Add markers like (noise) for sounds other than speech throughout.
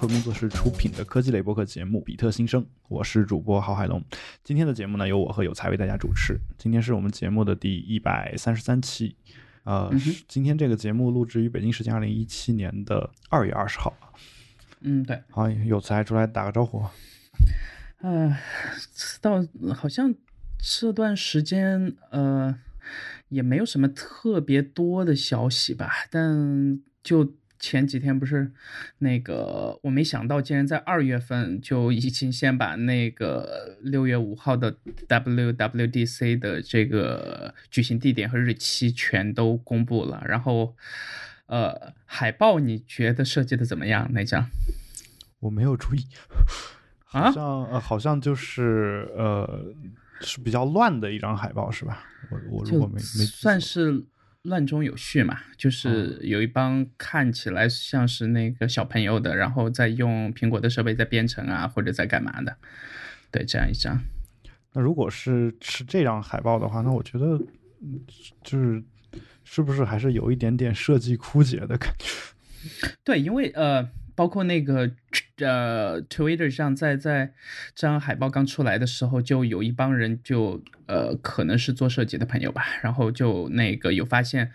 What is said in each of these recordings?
客工作室出品的科技类播客节目《比特新生》，我是主播郝海龙。今天的节目呢，由我和有才为大家主持。今天是我们节目的第一百三十三期。呃，是今天这个节目录制于北京时间二零一七年的二月二十号。嗯，对。好，有才出来打个招呼。呃，到好像这段时间，呃，也没有什么特别多的消息吧。但就前几天不是那个，我没想到竟然在二月份就已经先把那个六月五号的 WWDC 的这个举行地点和日期全都公布了。然后，呃，海报你觉得设计的怎么样？那张？我没有注意。(laughs) 好像呃，好像就是呃，是比较乱的一张海报，是吧？我我如果没没算是乱中有序嘛，就是有一帮看起来像是那个小朋友的，然后在用苹果的设备在编程啊，或者在干嘛的，对，这样一张。那如果是是这张海报的话，那我觉得就是是不是还是有一点点设计枯竭的感觉？(laughs) 对，因为呃。包括那个呃，Twitter 上，在在这张海报刚出来的时候，就有一帮人就呃，可能是做设计的朋友吧，然后就那个有发现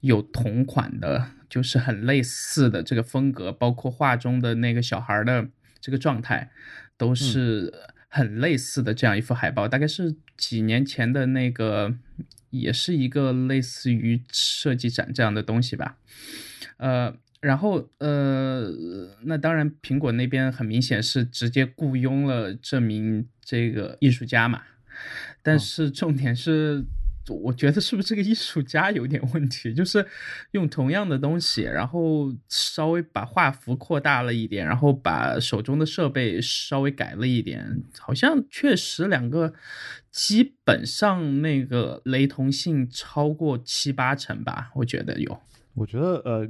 有同款的，就是很类似的这个风格，包括画中的那个小孩的这个状态，都是很类似的这样一幅海报，大概是几年前的那个，也是一个类似于设计展这样的东西吧，呃。然后，呃，那当然，苹果那边很明显是直接雇佣了这名这个艺术家嘛。但是重点是，我觉得是不是这个艺术家有点问题？就是用同样的东西，然后稍微把画幅扩大了一点，然后把手中的设备稍微改了一点，好像确实两个基本上那个雷同性超过七八成吧，我觉得有。我觉得，呃，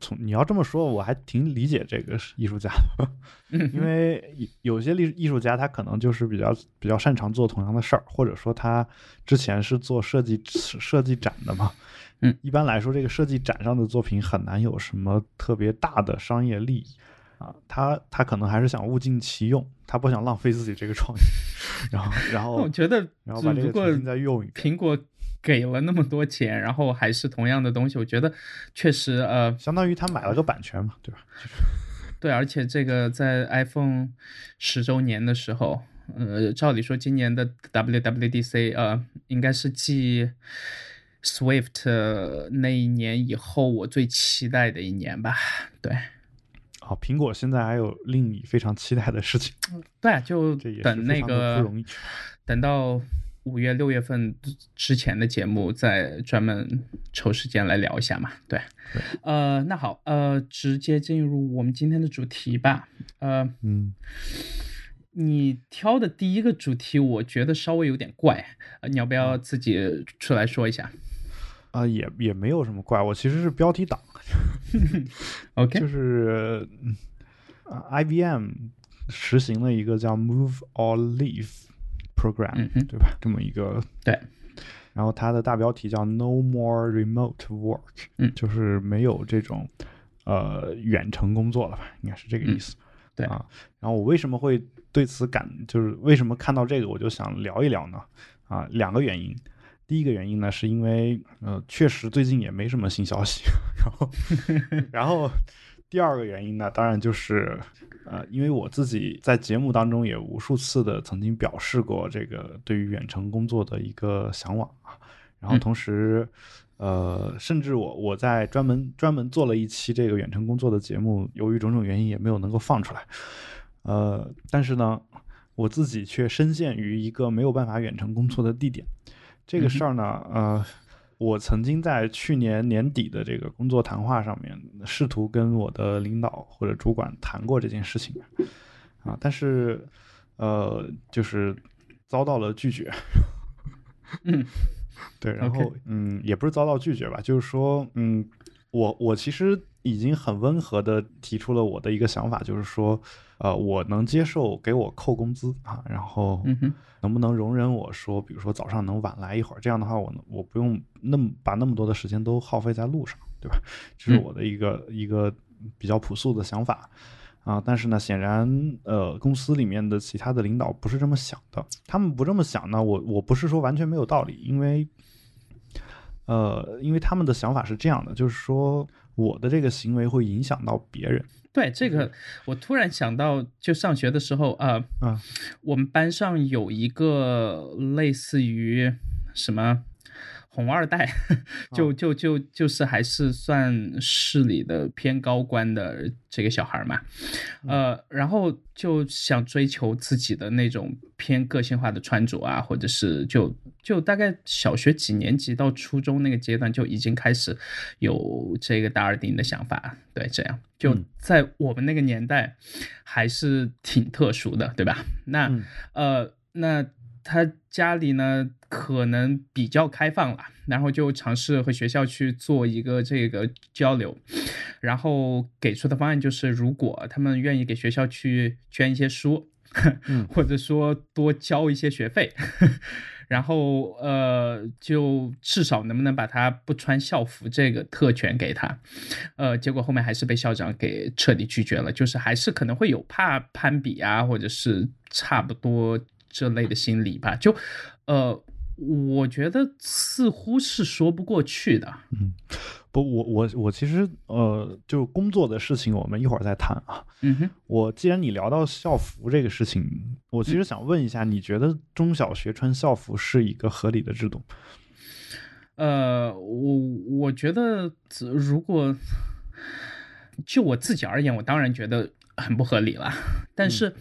从你要这么说，我还挺理解这个艺术家的，因为有些艺艺术家他可能就是比较比较擅长做同样的事儿，或者说他之前是做设计设计展的嘛，嗯，一般来说，这个设计展上的作品很难有什么特别大的商业利益啊，他他可能还是想物尽其用，他不想浪费自己这个创意，(laughs) 然后然后我觉得，然后把这个重新再用一苹果。给了那么多钱，然后还是同样的东西，我觉得确实呃，相当于他买了个版权嘛，对吧？对，而且这个在 iPhone 十周年的时候，呃，照理说今年的 WWDC 呃，应该是继 Swift 那一年以后我最期待的一年吧？对。好，苹果现在还有令你非常期待的事情。对，就等那个不容易，等到。五月六月份之前的节目，再专门抽时间来聊一下嘛。对，呃，那好，呃，直接进入我们今天的主题吧。呃，嗯，你挑的第一个主题，我觉得稍微有点怪，呃，你要不要自己出来说一下？啊，也也没有什么怪，我其实是标题党。(laughs) OK，就是，IBM 实行了一个叫 Move or Leave。Program 对吧？这么一个对，然后它的大标题叫 No More Remote Work，嗯，就是没有这种呃远程工作了吧？应该是这个意思。对啊，然后我为什么会对此感，就是为什么看到这个我就想聊一聊呢？啊，两个原因。第一个原因呢，是因为呃，确实最近也没什么新消息。(laughs) 然后，(laughs) 然后第二个原因呢，当然就是。呃，因为我自己在节目当中也无数次的曾经表示过这个对于远程工作的一个向往啊，然后同时，呃，甚至我我在专门专门做了一期这个远程工作的节目，由于种种原因也没有能够放出来，呃，但是呢，我自己却深陷于一个没有办法远程工作的地点，这个事儿呢，呃。我曾经在去年年底的这个工作谈话上面，试图跟我的领导或者主管谈过这件事情，啊，但是，呃，就是遭到了拒绝。嗯，(laughs) 对，然后，嗯，也不是遭到拒绝吧，就是说，嗯，我我其实已经很温和的提出了我的一个想法，就是说。呃，我能接受给我扣工资啊，然后能不能容忍我说，比如说早上能晚来一会儿，这样的话，我我不用那么把那么多的时间都耗费在路上，对吧？这是我的一个一个比较朴素的想法啊，但是呢，显然呃，公司里面的其他的领导不是这么想的。他们不这么想呢，我我不是说完全没有道理，因为呃，因为他们的想法是这样的，就是说我的这个行为会影响到别人。对这个，我突然想到，就上学的时候啊，啊，我们班上有一个类似于什么。红二代，(laughs) 就就就就是还是算市里的偏高官的这个小孩嘛，呃，然后就想追求自己的那种偏个性化的穿着啊，或者是就就大概小学几年级到初中那个阶段就已经开始有这个达尔丁的想法，对，这样。就在我们那个年代还是挺特殊的，对吧？那呃那。他家里呢，可能比较开放了，然后就尝试和学校去做一个这个交流，然后给出的方案就是，如果他们愿意给学校去捐一些书，(laughs) 或者说多交一些学费，然后呃，就至少能不能把他不穿校服这个特权给他，呃，结果后面还是被校长给彻底拒绝了，就是还是可能会有怕攀比啊，或者是差不多。这类的心理吧，就，呃，我觉得似乎是说不过去的。嗯，不，我我我其实呃，就工作的事情，我们一会儿再谈啊。嗯哼，我既然你聊到校服这个事情，我其实想问一下，你觉得中小学穿校服是一个合理的制度？呃，我我觉得如果就我自己而言，我当然觉得很不合理了，但是。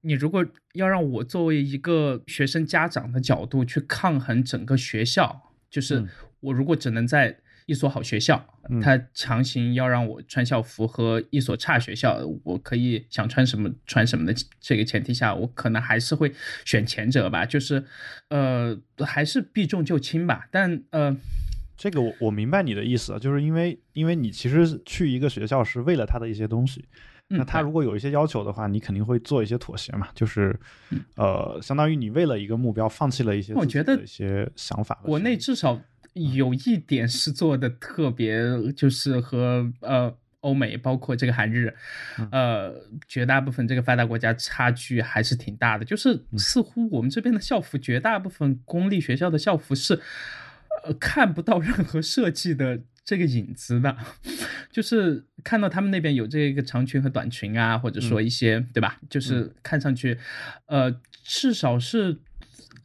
你如果要让我作为一个学生家长的角度去抗衡整个学校，就是我如果只能在一所好学校，他强行要让我穿校服和一所差学校，我可以想穿什么穿什么的这个前提下，我可能还是会选前者吧，就是呃还是避重就轻吧。但呃，这个我我明白你的意思，就是因为因为你其实去一个学校是为了他的一些东西。那他如果有一些要求的话，你肯定会做一些妥协嘛，就是，呃，相当于你为了一个目标放弃了一些我觉得一些想法。国内至少有一点是做的特别，就是和呃欧美，包括这个韩日，呃，绝大部分这个发达国家差距还是挺大的。就是似乎我们这边的校服，绝大部分公立学校的校服是，呃，看不到任何设计的。这个影子的，(laughs) 就是看到他们那边有这个长裙和短裙啊，或者说一些，对吧？就是看上去，呃，至少是，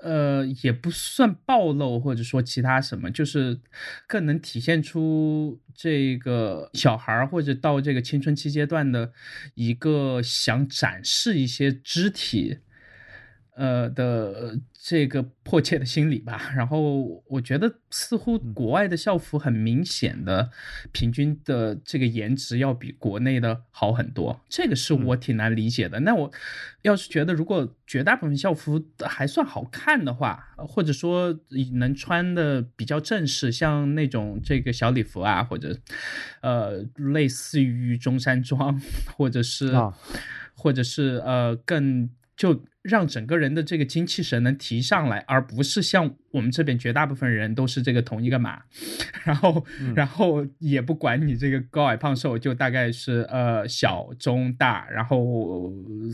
呃，也不算暴露，或者说其他什么，就是更能体现出这个小孩儿或者到这个青春期阶段的一个想展示一些肢体。呃的这个迫切的心理吧，然后我觉得似乎国外的校服很明显的平均的这个颜值要比国内的好很多，这个是我挺难理解的。那我要是觉得如果绝大部分校服还算好看的话，或者说能穿的比较正式，像那种这个小礼服啊，或者呃类似于中山装，或者是或者是呃更就。让整个人的这个精气神能提上来，而不是像我们这边绝大部分人都是这个同一个码，(laughs) 然后然后也不管你这个高矮胖瘦，就大概是呃小中大，然后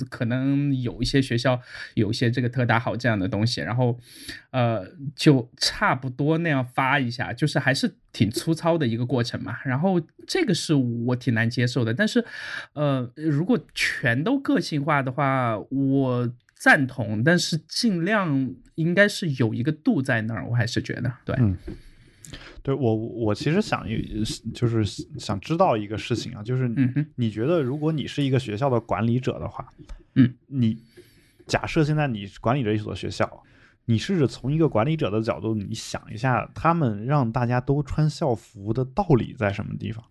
可能有一些学校有一些这个特大号这样的东西，然后呃就差不多那样发一下，就是还是挺粗糙的一个过程嘛。然后这个是我挺难接受的，但是呃如果全都个性化的话，我。赞同，但是尽量应该是有一个度在那儿，我还是觉得对。嗯，对我我其实想就是想知道一个事情啊，就是你觉得如果你是一个学校的管理者的话，嗯，你假设现在你管理着一所学校，你试着从一个管理者的角度，你想一下，他们让大家都穿校服的道理在什么地方？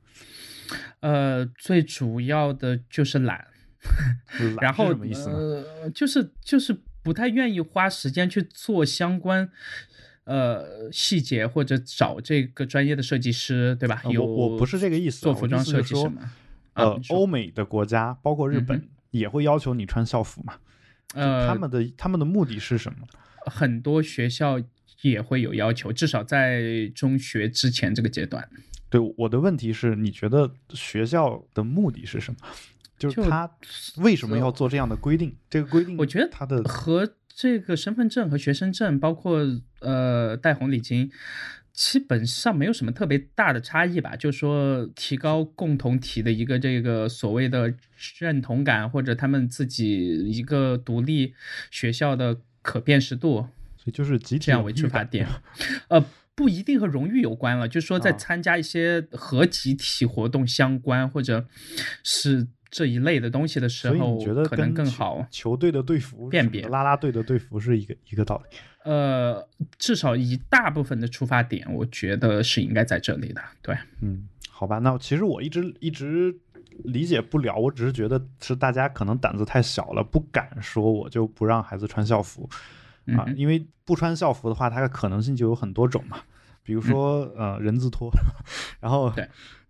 呃，最主要的就是懒。(laughs) 然后呃，就是就是不太愿意花时间去做相关呃细节，或者找这个专业的设计师，对吧？有我不是这个意思，做服装设计什么？呃，欧美的国家，包括日本，也会要求你穿校服嘛？呃，他们的他们的目的是什么？很多学校也会有要求，至少在中学之前这个阶段。对，我的问题是，你觉得学校的目的是什么？就是他为什么要做这样的规定？这个规定，我觉得他的和这个身份证和学生证，包括呃带红领巾，基本上没有什么特别大的差异吧。就是说提高共同体的一个这个所谓的认同感，或者他们自己一个独立学校的可辨识度，所以就是集体这样为出发点，呃。不一定和荣誉有关了，就是说在参加一些和集体活动相关，或者是这一类的东西的时候，觉得可能更好。球队的队服辨别，拉拉队的队服是一个一个道理。呃，至少一大部分的出发点，我觉得是应该在这里的。对，嗯，好吧，那其实我一直一直理解不了，我只是觉得是大家可能胆子太小了，不敢说我就不让孩子穿校服。啊，因为不穿校服的话，它的可能性就有很多种嘛，比如说呃人字拖，然后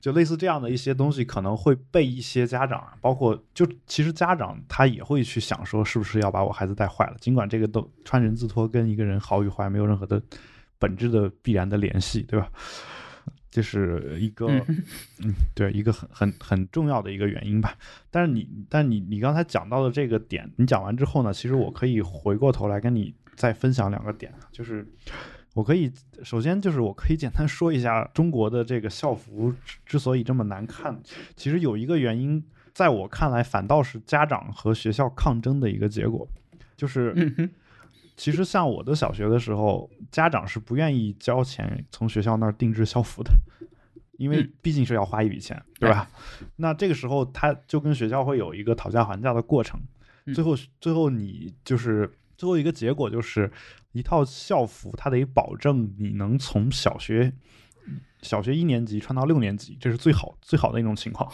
就类似这样的一些东西，可能会被一些家长，包括就其实家长他也会去想说，是不是要把我孩子带坏了？尽管这个都穿人字拖跟一个人好与坏没有任何的本质的必然的联系，对吧？这是一个嗯，(laughs) 对，一个很很很重要的一个原因吧。但是你，但你你刚才讲到的这个点，你讲完之后呢，其实我可以回过头来跟你。再分享两个点，就是我可以首先就是我可以简单说一下中国的这个校服之所以这么难看，其实有一个原因，在我看来反倒是家长和学校抗争的一个结果，就是其实像我的小学的时候，家长是不愿意交钱从学校那儿定制校服的，因为毕竟是要花一笔钱，对吧？(laughs) 那这个时候他就跟学校会有一个讨价还价的过程，最后最后你就是。最后一个结果就是，一套校服它得保证你能从小学小学一年级穿到六年级，这是最好最好的一种情况。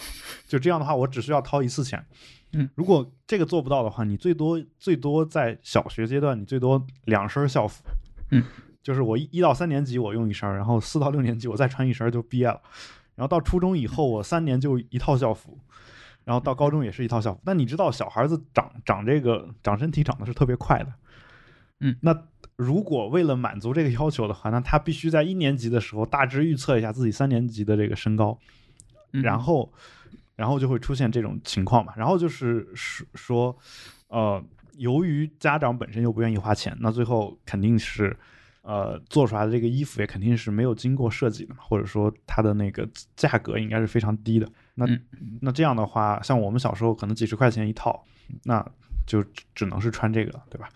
就这样的话，我只需要掏一次钱。嗯，如果这个做不到的话，你最多最多在小学阶段，你最多两身校服。嗯，就是我一一到三年级我用一身，然后四到六年级我再穿一身就毕业了。然后到初中以后，我三年就一套校服。然后到高中也是一套校服，但你知道小孩子长长这个长身体长得是特别快的，嗯，那如果为了满足这个要求的话，那他必须在一年级的时候大致预测一下自己三年级的这个身高，然后，然后就会出现这种情况嘛。然后就是说，呃，由于家长本身又不愿意花钱，那最后肯定是。呃，做出来的这个衣服也肯定是没有经过设计的嘛，或者说它的那个价格应该是非常低的。那那这样的话，像我们小时候可能几十块钱一套，那就只能是穿这个，对吧？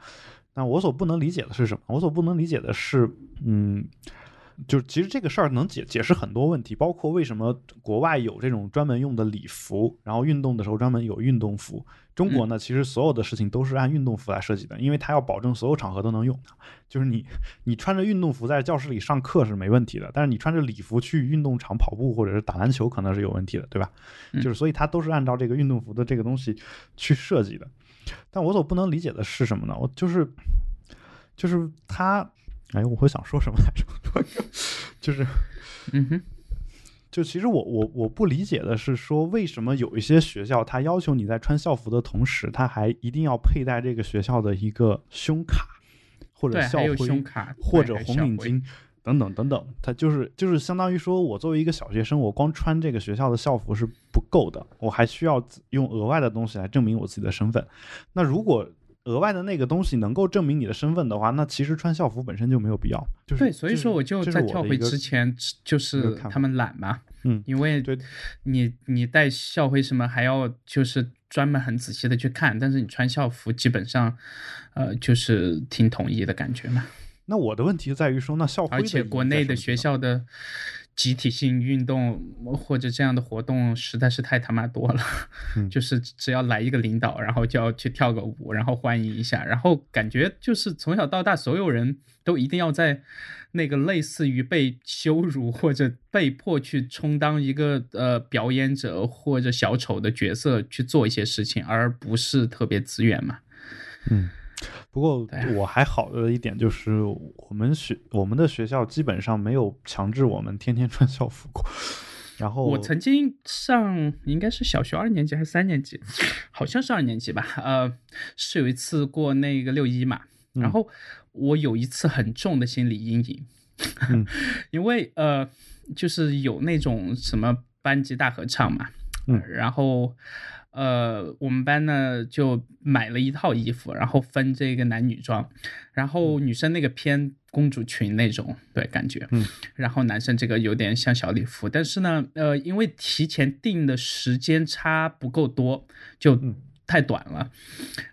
那我所不能理解的是什么？我所不能理解的是，嗯。就其实这个事儿能解解释很多问题，包括为什么国外有这种专门用的礼服，然后运动的时候专门有运动服。中国呢，其实所有的事情都是按运动服来设计的，因为它要保证所有场合都能用。就是你你穿着运动服在教室里上课是没问题的，但是你穿着礼服去运动场跑步或者是打篮球可能是有问题的，对吧？就是所以它都是按照这个运动服的这个东西去设计的。但我所不能理解的是什么呢？我就是就是他。哎，我会想说什么来着？(laughs) 就是，嗯哼，就其实我我我不理解的是说，为什么有一些学校，它要求你在穿校服的同时，他还一定要佩戴这个学校的一个胸卡，或者校徽，或者红领巾等等等等。他就是就是相当于说，我作为一个小学生，我光穿这个学校的校服是不够的，我还需要用额外的东西来证明我自己的身份。那如果额外的那个东西能够证明你的身份的话，那其实穿校服本身就没有必要。就是对，所以说我就在跳回之前，就是他们懒嘛。嗯，因为对，你你带校徽什么还要就是专门很仔细的去看，但是你穿校服基本上，呃，就是挺统一的感觉嘛。那我的问题在于说，那校徽而且国内的学校的。集体性运动或者这样的活动实在是太他妈多了，(laughs) 就是只要来一个领导，然后就要去跳个舞，然后欢迎一下，然后感觉就是从小到大所有人都一定要在那个类似于被羞辱或者被迫去充当一个呃表演者或者小丑的角色去做一些事情，而不是特别自愿嘛。嗯。不过我还好的一点就是，我们学我们的学校基本上没有强制我们天天穿校服过。然后我曾经上应该是小学二年级还是三年级，(laughs) 好像是二年级吧。呃，是有一次过那个六一嘛，然后我有一次很重的心理阴影，(laughs) 因为呃，就是有那种什么班级大合唱嘛，嗯，然后。呃，我们班呢就买了一套衣服，然后分这个男女装，然后女生那个偏公主裙那种，对，感觉，嗯，然后男生这个有点像小礼服，但是呢，呃，因为提前定的时间差不够多，就嗯。太短了，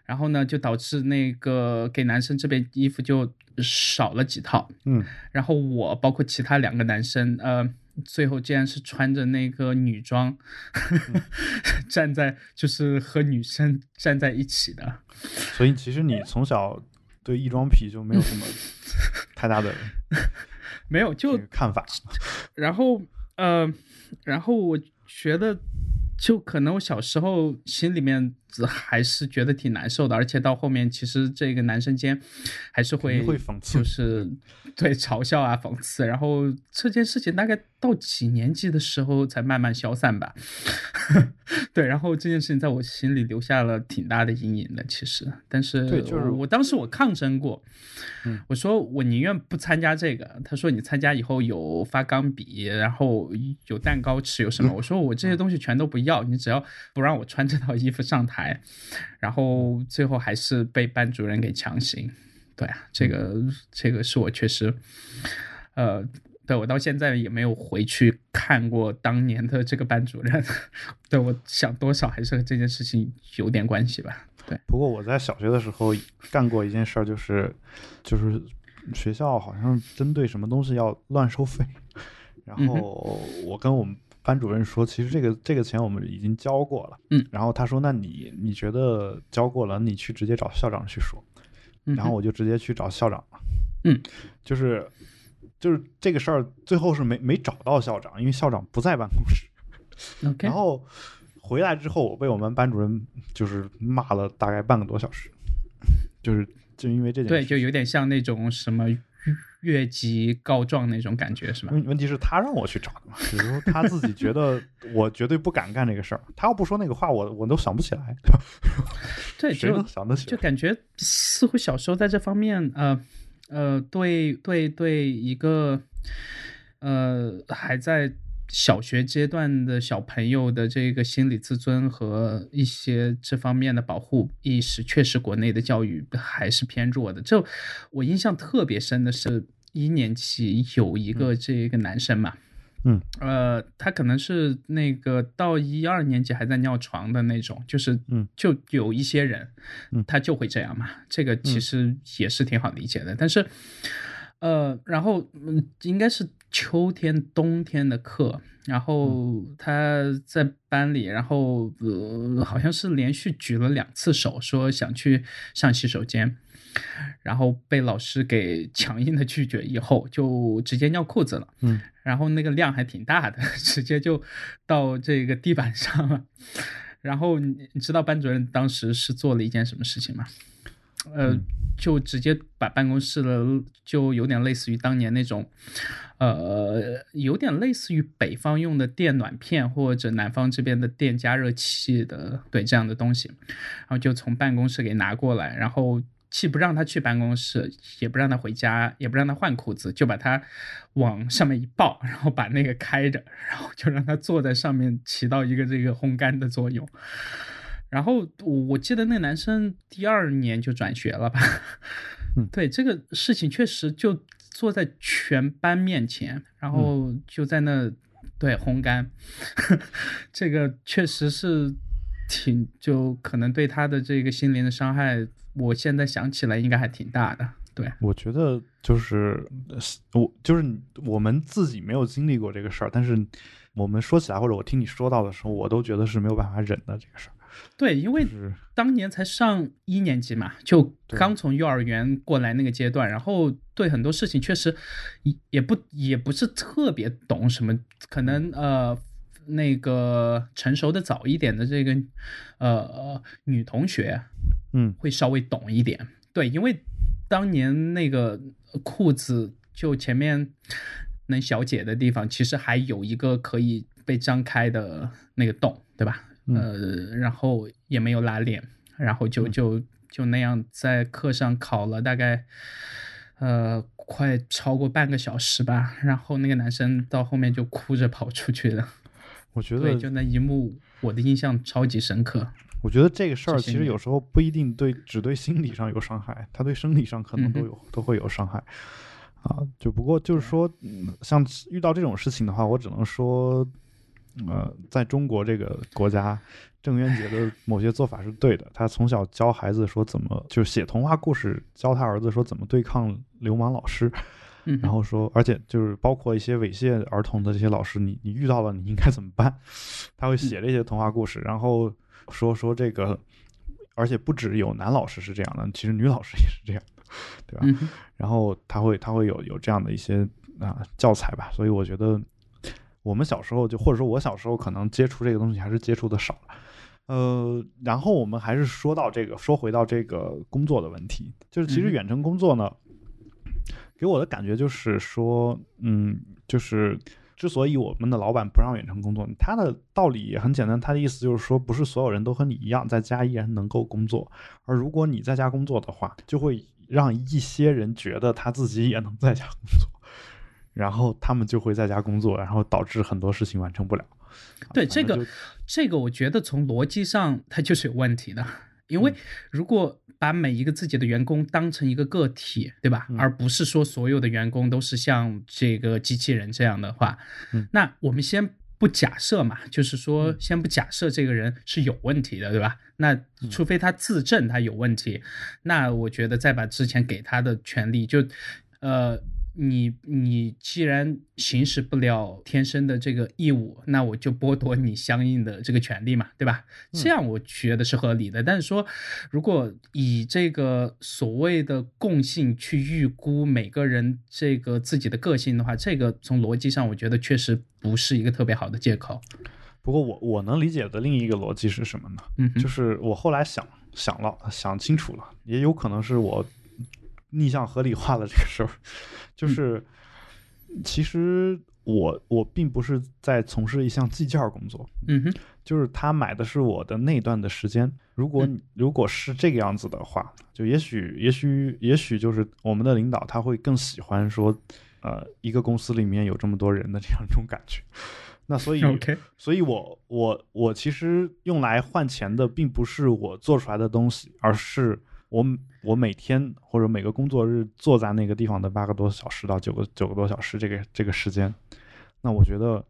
然后呢，就导致那个给男生这边衣服就少了几套，嗯。然后我包括其他两个男生，呃，最后竟然是穿着那个女装，(laughs) 站在就是和女生站在一起的。所以其实你从小对异装癖就没有什么 (laughs) 太大的 (laughs) 没有，就看法。然后呃，然后我觉得，就可能我小时候心里面还是觉得挺难受的，而且到后面其实这个男生间还是会会讽刺就 (laughs) 是对嘲笑啊、讽刺。然后这件事情大概到几年级的时候才慢慢消散吧。(laughs) 对，然后这件事情在我心里留下了挺大的阴影的，其实。但是对就是我我当时我抗争过，嗯我说我宁愿不参加这个。他说你参加以后有发钢笔，然后有蛋糕吃，有什么？(laughs) 我说我这些东西全都不要，你只要不让我穿这套衣服上台。然后最后还是被班主任给强行。对啊，这个这个是我确实，呃，对我到现在也没有回去看过当年的这个班主任。(laughs) 对我想多少还是和这件事情有点关系吧。对，不过我在小学的时候干过一件事儿，就是就是学校好像针对什么东西要乱收费，然嗯后我跟我们班主任说，其实这个这个钱我们已经交过了，嗯，然后他说，那你你觉得交过了，你去直接找校长去说，嗯然后我就直接去找校长了，嗯，就是就是这个事儿最后是没没找到校长，因为校长不在办公室，OK，然后回来之后，我被我们班主任就是骂了大概半个多小时，就是就因为这件对，就有点像那种什么越级告状那种感觉，是吧？问问题是，他让我去找的嘛，比如他自己觉得 (laughs) 我绝对不敢干这个事儿，他要不说那个话，我我都想不起来 (laughs) (laughs) 对就能想得起来？就感觉似乎小时候在这方面，呃呃，对对对，一个呃还在小学阶段的小朋友的这个心理自尊和一些这方面的保护意识，确实国内的教育还是偏弱的。就我印象特别深的是，一年级有一个这个男生嘛。嗯，呃，他可能是那个到一二年级还在尿床的那种，就是，嗯，就有一些人，嗯他就会这样嘛，这个其实也是挺好理解的。但是，呃，然后，嗯，应该是秋天、冬天的课，然后他在班里，然后呃，好像是连续举了两次手，说想去上洗手间。然后被老师给强硬的拒绝，以后就直接尿裤子了。嗯，然后那个量还挺大的，(laughs) 直接就到这个地板上了。然后你你知道班主任当时是做了一件什么事情吗？呃，就直接把办公室的就有点类似于当年那种，呃，有点类似于北方用的电暖片或者南方这边的电加热器的，对这样的东西，然后就从办公室给拿过来，然后。既不让他去办公室，也不让他回家，也不让他换裤子，就把他往上面一抱，然后把那个开着，然后就让他坐在上面，起到一个这个烘干的作用。然后我我记得那男生第二年就转学了吧？嗯对这个事情确实就坐在全班面前，然后就在那对烘干，(laughs) 这个确实是挺就可能对他的这个心灵的伤害，我现在想起来应该还挺大的。对，我觉得就是呃我就是我们自己没有经历过这个事儿，但是我们说起来或者我听你说到的时候，我都觉得是没有办法忍的这个事儿。对，因为当年才上一年级嘛，就刚从幼儿园过来那个阶段，然后对很多事情确实也也不也不是特别懂什么，可能呃那个成熟的早一点的这个呃女同学嗯会稍微懂一点，对，因为当年那个裤子就前面能小解的地方，其实还有一个可以被张开的那个洞，对吧？嗯呃，然后也没有拉链，然后就就就那样在课上考了大概呃快超过半个小时吧，然后那个男生到后面就哭着跑出去了。我觉对，得就那一幕，我的印象超级深刻。我觉得这个事儿其实有时候不一定对只对心理上有伤害，他对生理上可能都嗯有、都会有伤害啊。就不过就是说，嗯像遇到这种事情的话，我只能说，呃，在中国这个国家，郑渊洁的某些做法是对的。他从小教孩子说怎么，就是写童话故事，教他儿子说怎么对抗流氓老师。嗯，然后说，而且就是包括一些猥亵儿童的这些老师，你你遇到了，你应该怎么办？(laughs) 他会写这些童话故事，然后说说这个，而且不止有男老师是这样的，其实女老师也是这样的，对吧？嗯，然后他会他会有有这样的一些啊、教材吧，所以我觉得我们小时候就或者说我小时候可能接触这个东西还是接触的少了。呃，然后我们还是说到这个，说回到这个工作的问题，就是其实远程工作呢，给我的感觉就是说，嗯，就是之所以我们的老板不让远程工作，他的道理也很简单，他的意思就是说，不是所有人都和你一样在家依然能够工作，而如果你在家工作的话，就会让一些人觉得他自己也能在家工作，然后他们就会在家工作，然后导致很多事情完成不了。啊对这个这个我觉得从逻辑上它就是有问题的，因为嗯如果把每一个自己的员工当成一个个体，对吧？嗯而不是说所有的员工都是像这个机器人这样的话，嗯那我们先不假设嘛，就是说嗯先不假设这个人是有问题的，对吧？那嗯除非他自证他有问题，那我觉得再把之前给他的权利就，呃。你你既然行使不了天生的这个义务，那我就剥夺你相应的这个权利嘛，对吧？嗯这样我觉得是合理的。但是说，如果以这个所谓的共性去预估每个人这个自己的个性的话，这个从逻辑上我觉得确实不是一个特别好的借口。不过我我能理解的另一个逻辑是什么呢？嗯，就是我后来想想了想清楚了，也有可能是我逆向合理化了这个事儿，就是其实我我并不是在从事一项计件儿工作，嗯哼，就是他买的是我的那段的时间。如果你如果是这个样子的话，就也许也许也许就是我们的领导他会更喜欢说，呃，一个公司里面有这么多人的这样一种感觉。那所以所以我我我其实用来换钱的，并不是我做出来的东西，而是我我每天或者每个工作日坐在那个地方的八个多小时到九个九个多小时这个这个时间。那我觉得，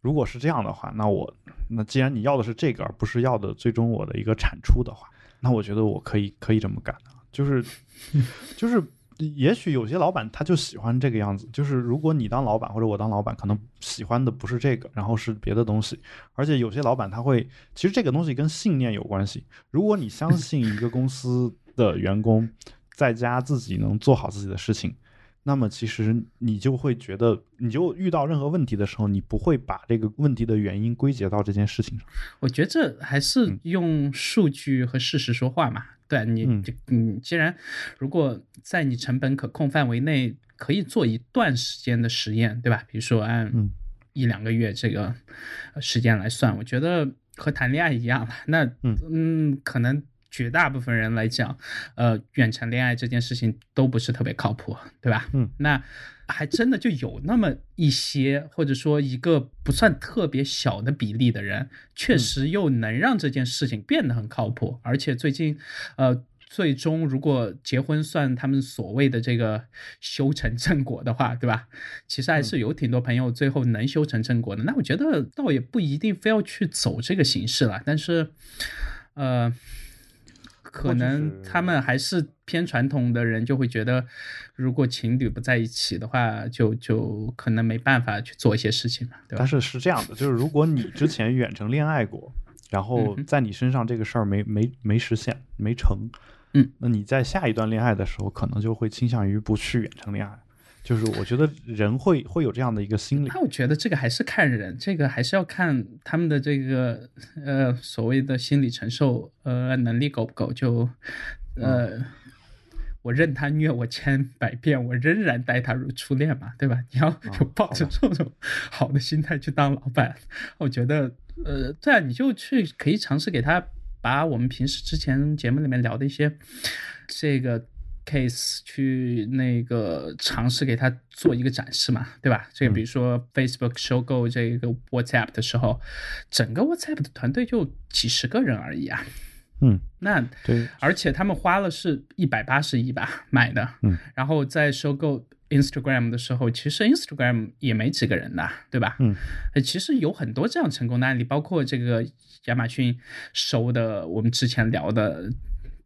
如果是这样的话，那我那既然你要的是这个，而不是要的最终我的一个产出的话，那我觉得我可以可以这么干的，就是 (laughs) 就是。也许有些老板他就喜欢这个样子，就是如果你当老板或者我当老板，可能喜欢的不是这个，然后是别的东西。而且有些老板他会，其实这个东西跟信念有关系。如果你相信一个公司的员工在家自己能做好自己的事情，那么其实你就会觉得，你就遇到任何问题的时候，你不会把这个问题的原因归结到这件事情上。我觉得这还是嗯用数据和事实说话嘛。对你你既然如果在你成本可控范围内，可以做一段时间的实验，对吧？比如说按嗯一两个月这个呃时间来算，我觉得和谈恋爱一样了。那嗯嗯，可能绝大部分人来讲，呃，远程恋爱这件事情都不是特别靠谱，对吧？嗯，那还真的就有那么一些，或者说一个不算特别小的比例的人，确实又能让这件事情变得很靠谱，而且最近，呃。最终，如果结婚算他们所谓的这个修成正果的话，对吧？其实还是有挺多朋友最后能修成正果的。那我觉得倒也不一定非要去走这个形式了，但是，呃，可能他们还是偏传统的人，就会觉得，如果情侣不在一起的话，就就可能没办法去做一些事情嘛，对吧但？是是这样的，就是如果你之前远程恋爱过，然后在你身上这个事儿没没没实现没成，嗯，那你在下一段恋爱的时候，可能就会倾向于不去远程恋爱。就是我觉得人会会有这样的一个心理那，我觉得这个还是看人，这个还是要看他们的这个呃所谓的心理承受呃能力够不够。就呃，我任他虐我千百遍，我仍然待他如初恋嘛，对吧？你要有抱着这种好的心态去当老板，我觉得呃，对啊，你就去可以尝试给他把我们平时之前节目里面聊的一些这个。Case 去那个尝试给他做一个展示嘛，对吧？这个比如说 Facebook 收购这个 WhatsApp 的时候，整个 WhatsApp 的团队就几十个人而已啊。嗯，那对，而且他们花了是一百八十亿吧买的，嗯，然后在收购 Instagram 的时候，其实 Instagram 也没几个人的，对吧？嗯，呃其实有很多这样成功的案例，包括这个亚马逊收的我们之前聊的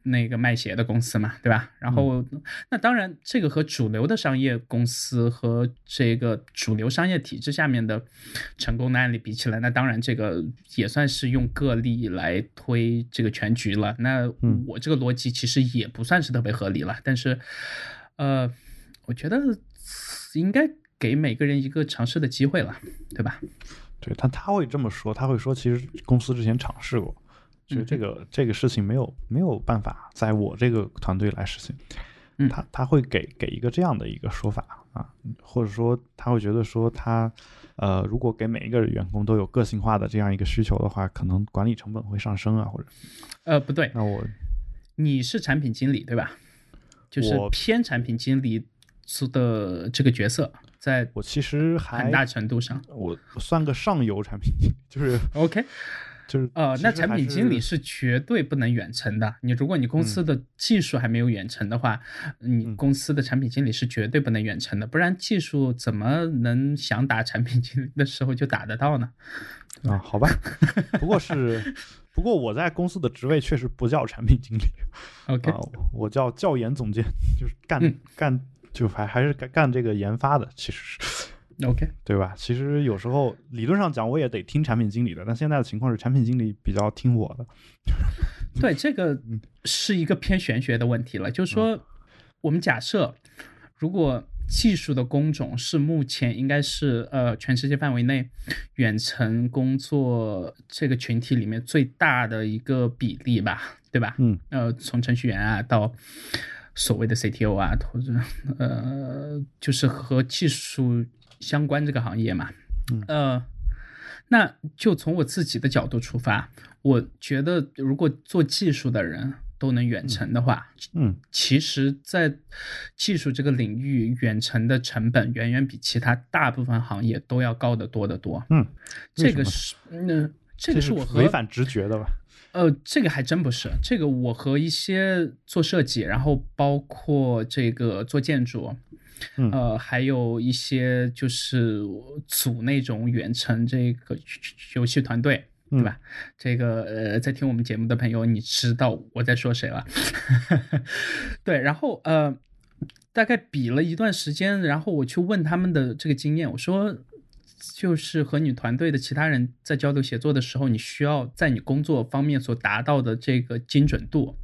那个卖鞋的公司嘛，对吧？然后，那当然，这个和主流的商业公司和这个主流商业体制下面的成功的案例比起来，那当然这个也算是用个例来推这个全局了。那嗯我这个逻辑其实也不算是特别合理了，但是，呃，我觉得应该给每个人一个尝试的机会了，对吧？对他他会这么说，他会说，其实公司之前尝试过，就是这个、这个事情没有没有办法在我这个团队来实现。嗯他他会给给一个这样的一个说法啊，或者说他会觉得说他呃，如果给每一个员工都有个性化的这样一个需求的话，可能管理成本会上升啊，或者呃，不对，那我你是产品经理对吧？就是偏产品经理的这个角色，在我其实还很大程度上我我算个上游产品经理，就是，OK，就是呃，那产品经理是绝对不能远程的。你如果你公司的技术还没有远程的话，你嗯公司的产品经理是绝对不能远程的，不然技术怎么能想打产品经理的时候就打得到呢？啊，好吧，不过是，不过我在公司的职位确实不叫产品经理 (laughs) OK，啊，我叫教研总监，就是干、嗯干就还还是干干这个研发的，其实是 OK，对吧？其实有时候理论上讲我也得听产品经理的，但现在的情况是产品经理比较听我的，对，(laughs) 这个嗯是一个偏玄学的问题了。就是说，我们假设，如果技术的工种是目前应该是呃全世界范围内远程工作这个群体里面最大的一个比例吧，对吧？嗯呃，从程序员啊到所谓的 CTO 啊，或者呃，就是和技术相关这个行业嘛，嗯。呃，那就从我自己的角度出发，我觉得如果做技术的人都能远程的话，嗯。其实，在技术这个领域，远程的成本远远比其他大部分行业都要高得多得多。嗯，这个是，那、这这个是我和违反直觉的吧？呃，这个还真不是，这个我和一些做设计，然后包括这个做建筑，嗯呃，还有一些就是组那种远程这个游戏团队，对吧？这个呃，在听我们节目的朋友，你知道我在说谁了？(laughs) 对，然后呃，大概比了一段时间，然后我去问他们的这个经验，我说。就是和你团队的其他人在交流协作的时候，你需要在你工作方面所达到的这个精准度，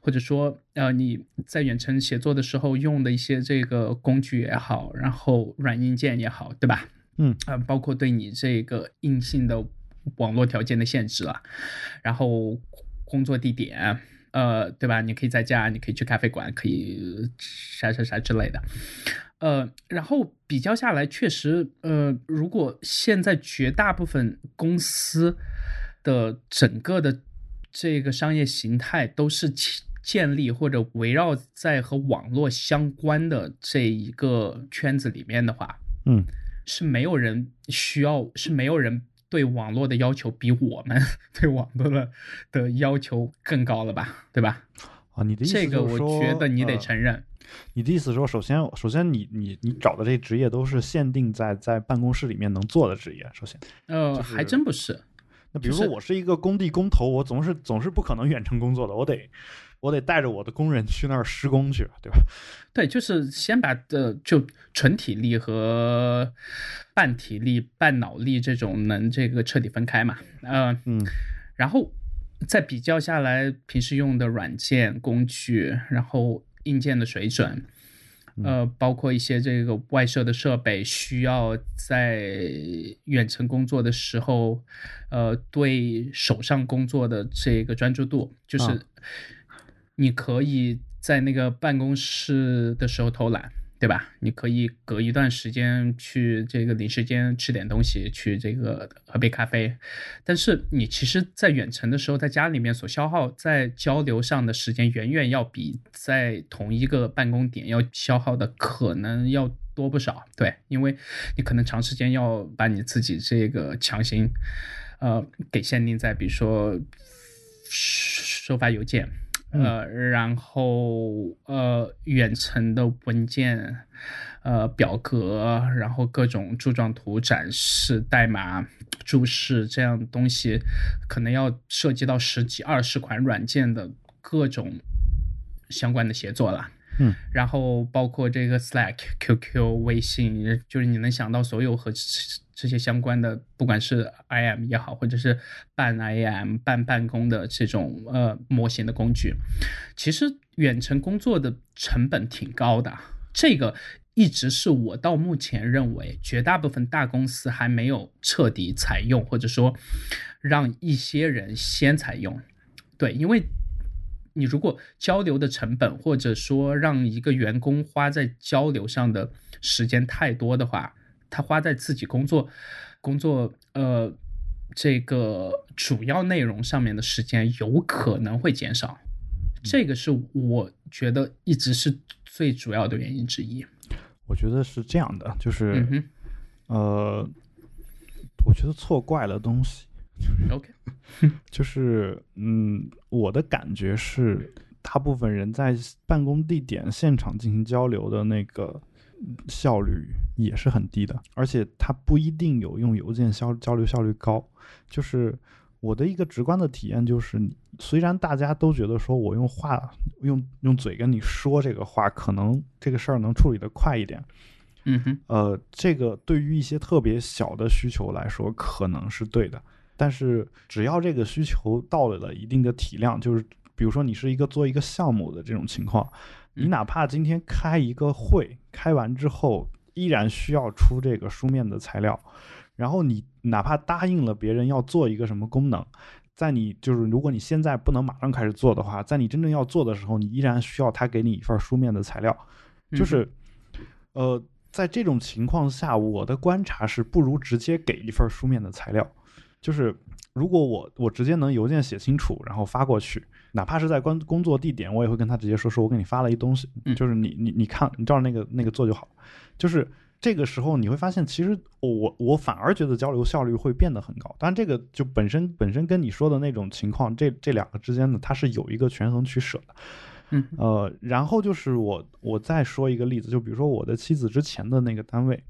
或者说，呃，你在远程协作的时候用的一些这个工具也好，然后软硬件也好，对吧？嗯啊、包括对你这个硬性的网络条件的限制啊，然后工作地点，呃，对吧？你可以在家，你可以去咖啡馆，可以啥啥啥之类的。呃，然后比较下来，确实，呃，如果现在绝大部分公司的整个的这个商业形态都是建建立或者围绕在和网络相关的这一个圈子里面的话，嗯是没有人需要，是没有人对网络的要求比我们 (laughs) 对网络的的要求更高了吧，对吧？啊，你的意思这个我觉得你得呃承认。你的意思说，首先，首先你你你找的这职业都是限定在在办公室里面能做的职业。首先，呃，就是还真不是。那比如说我是一个工地工头，我总是总是不可能远程工作的，我得我得带着我的工人去那儿施工去，对吧？(laughs) 对，就是先把的就纯体力和半体力、半脑力这种能这个彻底分开嘛。呃，嗯然后再比较下来，平时用的软件工具，然后硬件的水准，呃，包括一些这个外设的设备，需要在远程工作的时候，呃，对手上工作的这个专注度，就是啊你可以在那个办公室的时候偷懒。对吧？你可以隔一段时间去这个零食间吃点东西，去这个喝杯咖啡。但是你其实，在远程的时候，在家里面所消耗在交流上的时间，远远要比在同一个办公点要消耗的可能要多不少。对，因为你可能长时间要把你自己这个强行，呃，给限定在，比如说收发邮件。呃，然后呃，远程的文件、呃表格，然后各种柱状图展示、代码注释这样东西，可能要涉及到十几二十款软件的各种相关的协作了。嗯，然后包括这个 Slack、QQ、微信，就是你能想到所有和这些相关的，不管是 IM 也好，或者是半 IM、半办公的这种呃模型的工具，其实远程工作的成本挺高的。这个一直是我到目前认为绝大部分大公司还没有彻底采用，或者说让一些人先采用。对，因为。你如果交流的成本，或者说让一个员工花在交流上的时间太多的话，他花在自己工作、工作呃这个主要内容上面的时间有可能会减少，这个是我觉得一直是最主要的原因之一。我觉得是这样的，就是呃，我觉得错怪了东西。(laughs) OK，(laughs) 就是嗯，我的感觉是，大部分人在办公地点现场进行交流的那个效率也是很低的，而且它不一定有用邮件交交流效率高。就是我的一个直观的体验就是，虽然大家都觉得说我用话用用嘴跟你说这个话，可能这个事儿能处理得快一点。嗯哼，呃，这个对于一些特别小的需求来说，可能是对的。但是，只要这个需求到了一定的体量，就是比如说你是一个做一个项目的这种情况，你哪怕今天开一个会，开完之后依然需要出这个书面的材料，然后你哪怕答应了别人要做一个什么功能，在你就是如果你现在不能马上开始做的话，在你真正要做的时候，你依然需要他给你一份书面的材料，就是，呃，在这种情况下，我的观察是不如直接给一份书面的材料。就是如果我我直接能邮件写清楚，然后发过去，哪怕是在工工作地点，我也会跟他直接说说，我给你发了一东西，就是你你你看，你照着那个那个做就好。就是这个时候你会发现，其实我我反而觉得交流效率会变得很高。当然，这个就本身本身跟你说的那种情况，这这两个之间呢，它是有一个权衡取舍的。嗯呃，然后就是我我再说一个例子，就比如说我的妻子之前的那个单位。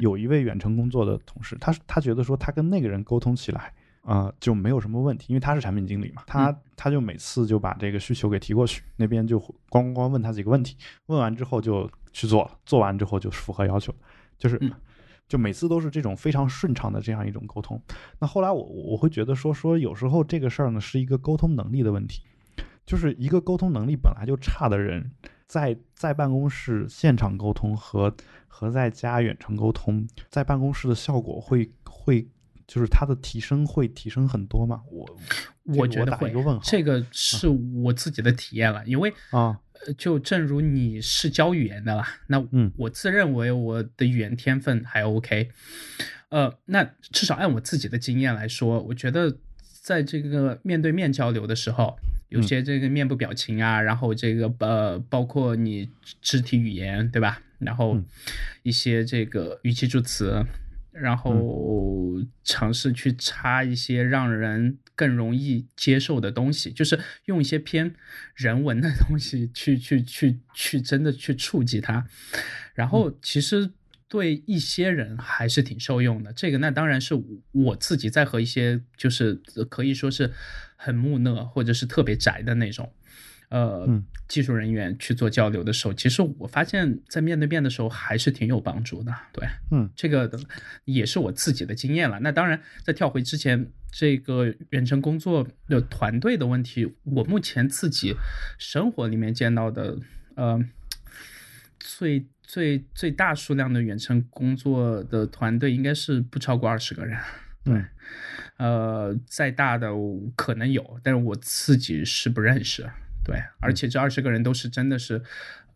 有一位远程工作的同事，他他觉得说他跟那个人沟通起来啊就没有什么问题，因为他是产品经理嘛，他他就每次就把这个需求给提过去，那边就咣咣咣问他几个问题，问完之后就去做了，做完之后就符合要求，就是就每次都是这种非常顺畅的这样一种沟通。那后来我我会觉得说说有时候这个事儿呢是一个沟通能力的问题，就是一个沟通能力本来就差的人。在在办公室现场沟通和和在家远程沟通，在办公室的效果会会就是它的提升会提升很多吗？我我觉得会，这个是我自己的体验了，因为啊，就正如你是教语言的啦，那嗯，我自认为我的语言天分还 OK，呃，那至少按我自己的经验来说，我觉得在这个面对面交流的时候。有些这个面部表情啊，然后这个呃，包括你肢体语言，对吧？然后一些这个语气助词，然后尝试去插一些让人更容易接受的东西，就是用一些偏人文的东西去去去去真的去触及它，然后其实。对一些人还是挺受用的，这个那当然是我自己在和一些就是可以说是很木讷或者是特别宅的那种，呃，技术人员去做交流的时候，其实我发现，在面对面的时候还是挺有帮助的。对，嗯，这个也是我自己的经验了。那当然，在跳回之前这个远程工作的团队的问题，我目前自己生活里面见到的，呃，最。最最大数量的远程工作的团队应该是不超过二十个人，对，呃，再大的可能有，但是我自己是不认识，对，而且这二十个人都是真的是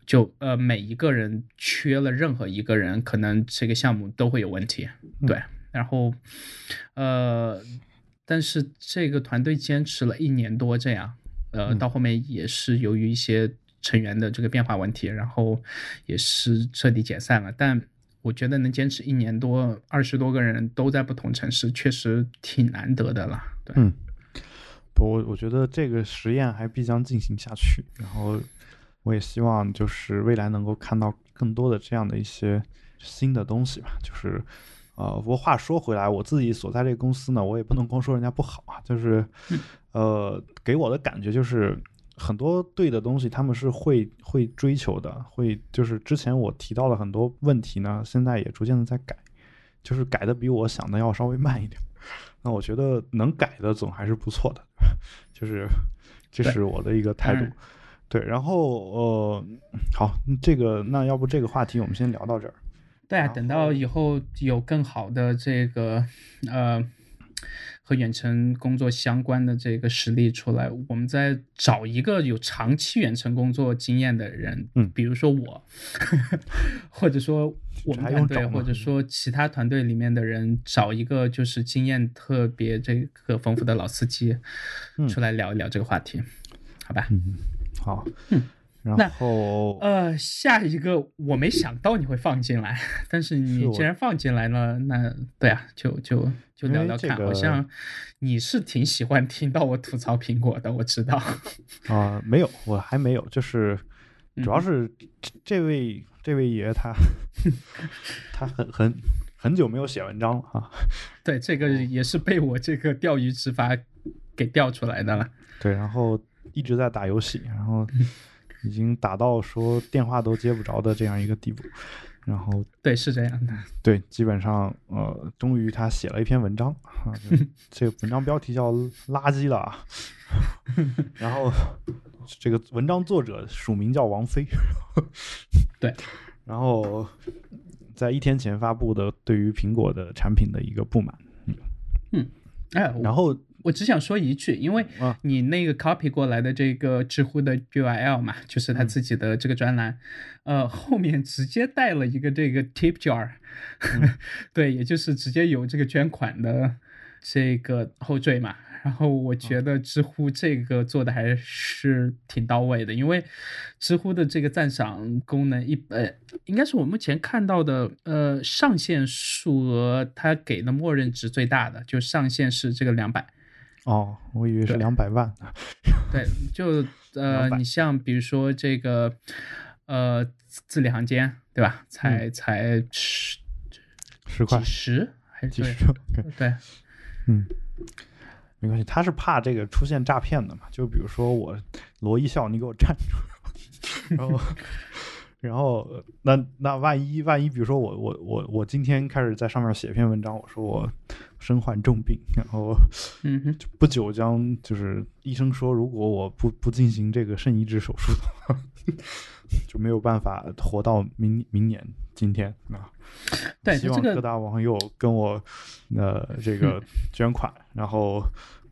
就呃每一个人缺了任何一个人，可能这个项目都会有问题。对，然后呃，但是这个团队坚持了一年多，这样呃到后面也是由于一些成员的这个变化问题，然后也是彻底解散了。但我觉得能坚持一年多，二十多个人都在不同城市，确实挺难得的了。对，嗯，不，我我觉得这个实验还必将进行下去，然后我也希望就是未来能够看到更多的这样的一些新的东西吧。就是，呃，不过话说回来，我自己所在这个公司呢，我也不能光说人家不好啊，就是，呃，给我的感觉就是。很多对的东西，他们是会会追求的，会就是之前我提到了很多问题呢，现在也逐渐的在改，就是改的比我想的要稍微慢一点。那我觉得能改的总还是不错的，就是这是我的一个态度。对，然后呃，好，这个那要不这个话题我们先聊到这儿。对啊，等到以后有更好的这个呃。和远程工作相关的这个实例出来，我们再找一个有长期远程工作经验的人，嗯，比如说我，(laughs) 或者说我们团队，或者说其他团队里面的人，找一个就是经验特别这个丰富的老司机，出来聊一聊这个话题，好吧？嗯，好，嗯。然后呃，下一个我没想到你会放进来，但是你既然放进来了，那对啊，就就就聊聊看。好像你是挺喜欢听到我吐槽苹果的，我知道。(laughs) 啊，没有，我还没有，就是主要是这位这位爷他 (laughs) 他很很很久没有写文章了哈。对，这个也是被我这个钓鱼执法给钓出来的了。对，然后一直在打游戏，然后。(laughs) 已经打到说电话都接不着的这样一个地步，然后 (laughs) 对是这样的，对，基本上呃，终于他写了一篇文章啊，(laughs) 这个文章标题叫“垃圾了”，(laughs) 然后这个文章作者署名叫王菲，对，然后在一天前发布的对于苹果的产品的一个不满，嗯。嗯，哎，然后。我只想说一句，因为你那个 copy 过来的这个知乎的 URL 嘛，就是他自己的这个专栏，呃，后面直接带了一个这个 tip jar，(laughs) 对，也就是直接有这个捐款的这个后缀嘛。然后我觉得知乎这个做的还是挺到位的，因为知乎的这个赞赏功能一呃，应该是我目前看到的呃上限数额，它给的默认值最大的，就上限是这个两百。哦，我以为是两百万。(laughs) 对，就呃，你像比如说这个，呃，字里行间，对吧？才才十十块，几十还是几十？对，嗯，没关系，他是怕这个出现诈骗的嘛？就比如说我罗一笑，你给我站住，(laughs) 然后。然后，那那万一万一，比如说我我我我今天开始在上面写篇文章，我说我身患重病，然后嗯，不久将就是医生说，如果我不不进行这个肾移植手术的话，(laughs) 就没有办法活到明明年今天啊。对，希望各大网友跟我呃这个 (laughs) 捐款，然后。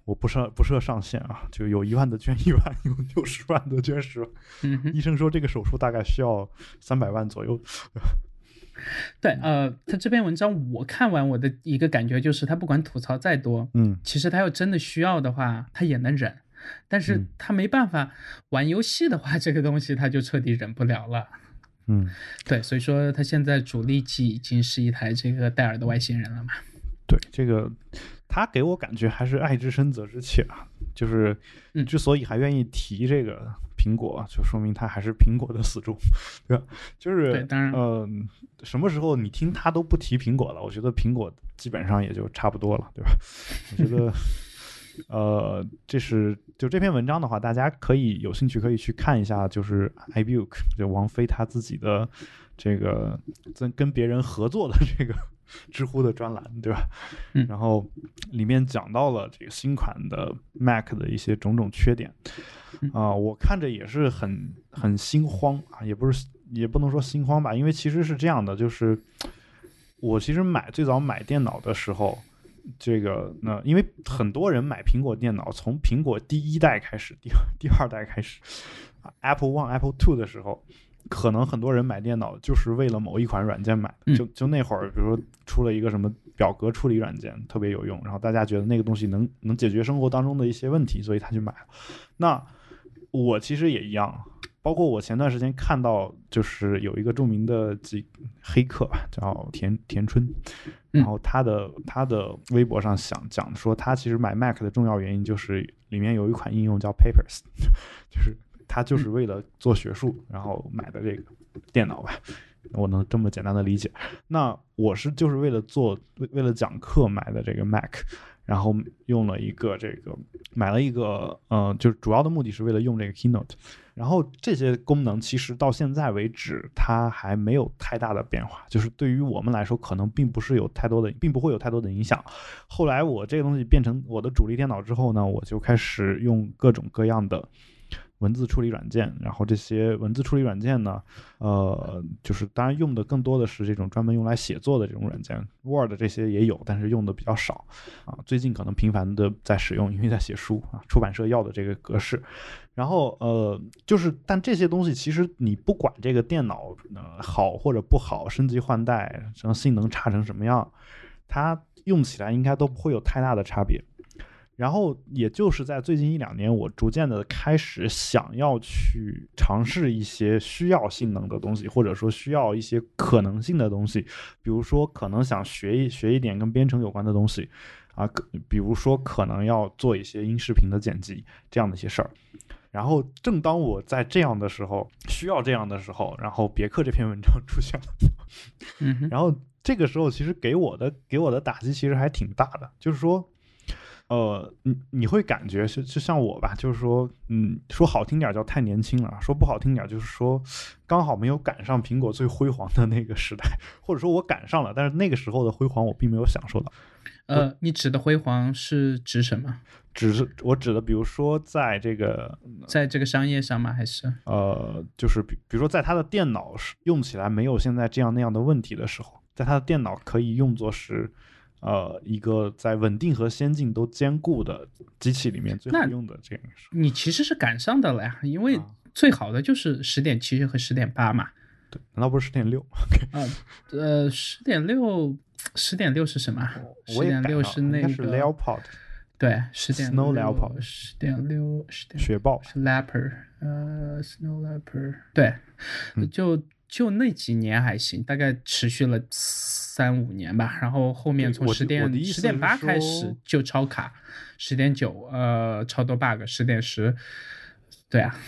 我不设不设上限啊，就有一万的捐一万，有有十万的捐十万。医生说这个手术大概需要三百万左右。(laughs) 对，呃，他这篇文章我看完，我的一个感觉就是，他不管吐槽再多，嗯，其实他要真的需要的话，他也能忍。但是他没办法玩游戏的话，这个东西他就彻底忍不了了。嗯，对，所以说他现在主力机已经是一台这个戴尔的外星人了嘛。对，这个。他给我感觉还是爱之深责之切啊，就是之所以还愿意提这个苹果，就说明他还是苹果的死忠，对吧？就是当然，嗯，什么时候你听他都不提苹果了，我觉得苹果基本上也就差不多了，对吧？我觉得，呃，这是就这篇文章的话，大家可以有兴趣可以去看一下，就是 iBook 就王菲她自己的这个跟跟别人合作的这个。知乎的专栏，对吧？嗯，然后里面讲到了这个新款的 Mac 的一些种种缺点，啊，我看着也是很很心慌啊，也不是也不能说心慌吧，因为其实是这样的，就是我其实买最早买电脑的时候，这个那因为很多人买苹果电脑，从苹果第一代开始，第第二代开始，Apple One、Apple Two 的时候。可能很多人买电脑就是为了某一款软件买的，嗯就就那会儿，比如说出了一个什么表格处理软件特别有用，然后大家觉得那个东西能能解决生活当中的一些问题，所以他去买了。那我其实也一样，包括我前段时间看到，就是有一个著名的几黑客吧，叫田田春，嗯然后他的他的微博上想讲说，他其实买 Mac 的重要原因就是里面有一款应用叫 Papers，(laughs) 就是他就是为了做学术然后买的这个电脑吧。我能这么简单的理解，那我是就是为了做为了讲课买的这个 Mac，然后用了一个这个买了一个呃，就是主要的目的是为了用这个 Keynote，然后这些功能其实到现在为止它还没有太大的变化，就是对于我们来说可能并不是有太多的，并不会有太多的影响。后来我这个东西变成我的主力电脑之后呢，我就开始用各种各样的。文字处理软件，然后这些文字处理软件呢，呃，就是当然用的更多的是这种专门用来写作的这种软件，Word 这些也有，但是用的比较少啊。最近可能频繁的在使用，因为在写书啊，出版社要的这个格式。然后呃，就是但这些东西其实你不管这个电脑呃好或者不好，升级换代，什么性能差成什么样，它用起来应该都不会有太大的差别。然后，也就是在最近一两年，我逐渐的开始想要去尝试一些需要性能的东西，或者说需要一些可能性的东西，比如说可能想学一学一点跟编程有关的东西，啊，可比如说可能要做一些音视频的剪辑这样的一些事儿。然后，正当我在这样的时候，需要这样的时候，然后别克这篇文章出现了，然后这个时候其实给我的给我的打击其实还挺大的，就是说。呃，你你会感觉是就像我吧，就是说，嗯，说好听点叫太年轻了，说不好听点就是说，刚好没有赶上苹果最辉煌的那个时代，或者说我赶上了，但是那个时候的辉煌我并没有享受到。呃，你指的辉煌是指什么？只是我指的，比如说在这个在这个商业上吗？还是呃，就是比比如说在他的电脑是用起来没有现在这样那样的问题的时候，在他的电脑可以用作是。呃，一个在稳定和先进都兼顾的机器里面最好用的这样一个。你其实是赶上的了呀，因为啊最好的就是十点七和十点八嘛。对，难道不是十点六？啊，呃，十点六，十点六是什么？十点六是那应该是个 Leopard 对，十点 Snow Leopard 十点六，十点雪豹。是 leopard，呃，snow leopard，对，嗯就就那几年还行，大概持续了三五年吧，然后后面从十点十点八开始就超卡，十点九呃超多 bug，十点十，对啊，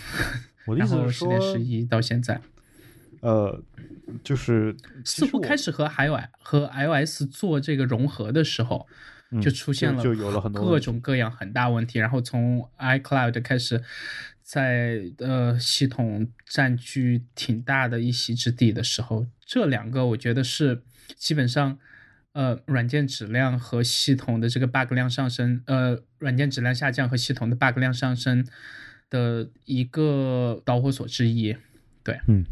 我的 (laughs) 意然思是说后十点，十一到现在，呃，就是似乎开始和 iOS 和 iOS 做这个融合的时候，嗯就出现了就有了很多各种各样很大问题，然后从 iCloud 开始，在呃系统占据挺大的一席之地的时候，这两个我觉得是基本上。呃，软件质量和系统的这个 bug 量上升，呃，软件质量下降和系统的 bug 量上升的一个导火索之一。对，嗯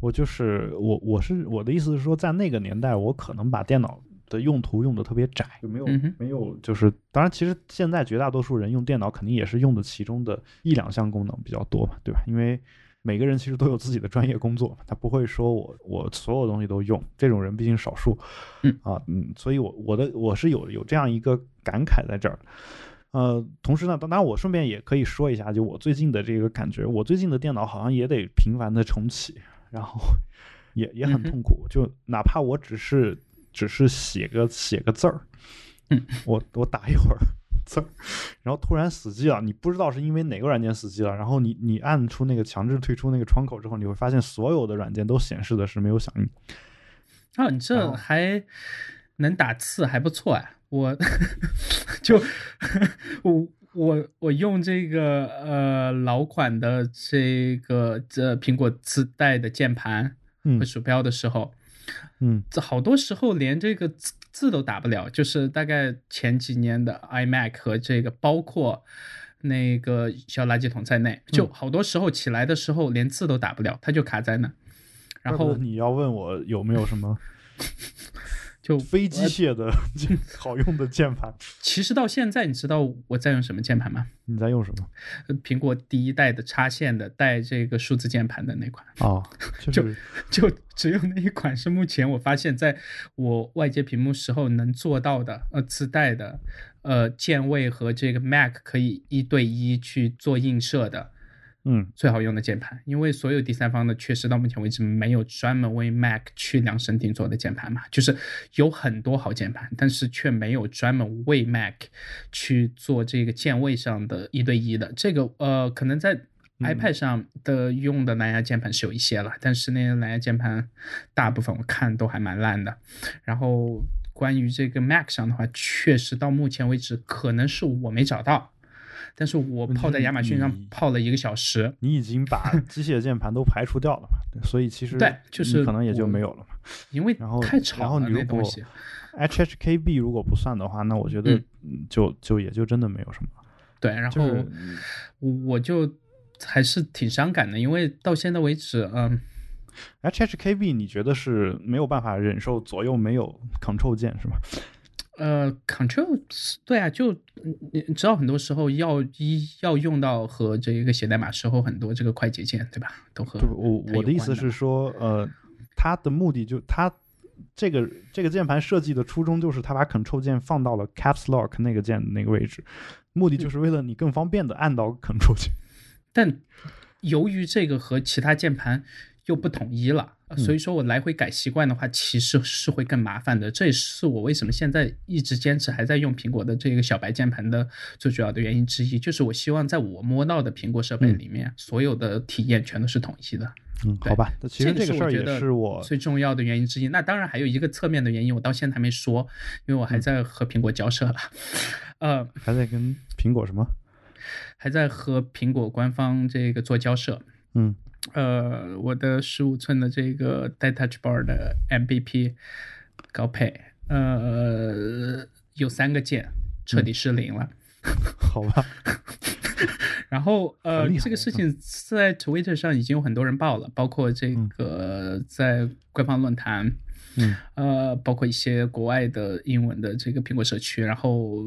我就是我我是我的意思是说，在那个年代，我可能把电脑的用途用的特别窄，就没有、嗯没有就是，当然，其实现在绝大多数人用电脑肯定也是用的其中的一两项功能比较多嘛，对吧？因为每个人其实都有自己的专业工作，他不会说我我所有东西都用，这种人毕竟少数，嗯。啊嗯，所以我我的我是有有这样一个感慨在这儿。呃，同时呢，当然我顺便也可以说一下，就我最近的这个感觉，我最近的电脑好像也得频繁的重启，然后 (laughs) 也也很痛苦，就哪怕我只是只是写个写个字儿，嗯，我我打一会儿字儿，然后突然死机了，你不知道是因为哪个软件死机了，然后你你按出那个强制退出那个窗口之后，你会发现所有的软件都显示的是没有响应。哦，你这还能打字，还不错啊！我 (laughs) 就我我我用这个呃老款的这个这苹果自带的键盘嗯和鼠标的时候，嗯这好多时候连这个字字都打不了。就是大概前几年的 iMac 和这个包括那个小垃圾桶在内，嗯就好多时候起来的时候连字都打不了，它就卡在那。然后你要问我有没有什么就非机械的 (laughs) 好用的键盘。其实到现在，你知道我在用什么键盘吗？你在用什么？苹果第一代的插线的带这个数字键盘的那款。哦，(laughs) 就就只有那一款是目前我发现在我外接屏幕时候能做到的，呃，自带的，呃，键位和这个 Mac 可以一对一去做映射的。嗯，最好用的键盘，因为所有第三方的确实到目前为止没有专门为 Mac 去量身定做的键盘嘛，就是有很多好键盘，但是却没有专门为 Mac 去做这个键位上的一对一的。这个呃，可能在 iPad 上的用的蓝牙键盘是有一些了，但是那些蓝牙键盘大部分我看都还蛮烂的。然后关于这个 Mac 上的话，确实到目前为止可能是我没找到。但是我泡在亚马逊上泡了一个小时，你已经把 (laughs) 机械键盘都排除掉了嘛？所以其实对，就是可能也就没有了嘛。因为然后太吵了，然后你如果 HHKB 如果不算的话，那我觉得就就也就真的没有什么。对，然后我就还是挺伤感的，因为到现在为止，嗯，HHKB 你觉得是没有办法忍受左右没有 Control 键是吗？呃，Control 对啊，就你知道，很多时候要一要用到和这一个写代码时候很多这个快捷键，对吧？都和我我的意思是说，呃，它的目的就它这个这个键盘设计的初衷就是它把 Control 键放到了 Caps Lock 那个键的那个位置，目的就是为了你更方便的按到 Control 键。(laughs) 但由于这个和其他键盘又不统一了。所以说我来回改习惯的话，其实是会更麻烦的。这也是我为什么现在一直坚持还在用苹果的这个小白键盘的最主要的原因之一，就是我希望在我摸到的苹果设备里面，所有的体验全都是统一的。嗯，好吧。其实这个事儿也是我最重要的原因之一。那当然还有一个侧面的原因，我到现在还没说，因为我还在和苹果交涉了。(laughs) 呃，还在跟苹果什么？还在和苹果官方这个做交涉。嗯。呃，我的十五寸的这个带 Touch Bar 的 MVP 高配，呃，有三个键彻底失灵了。好吧。(laughs) 然后呃，这个事情在 Twitter 上已经有很多人报了，包括这个在官方论坛，嗯，呃，包括一些国外的英文的这个苹果社区，然后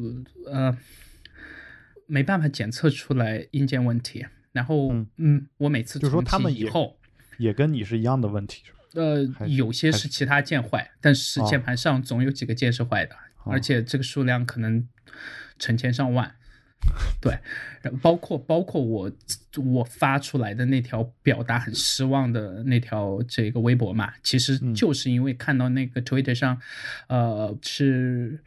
呃，没办法检测出来硬件问题。然后，嗯，我每次就说他们以后也跟你是一样的问题，呃，有些是其他键坏，但是键盘上总有几个键是坏的，而且这个数量可能成千上万。(laughs) 对，包括包括我我发出来的那条表达很失望的那条这个微博嘛，其实就是因为看到那个 Twitter 上，呃，是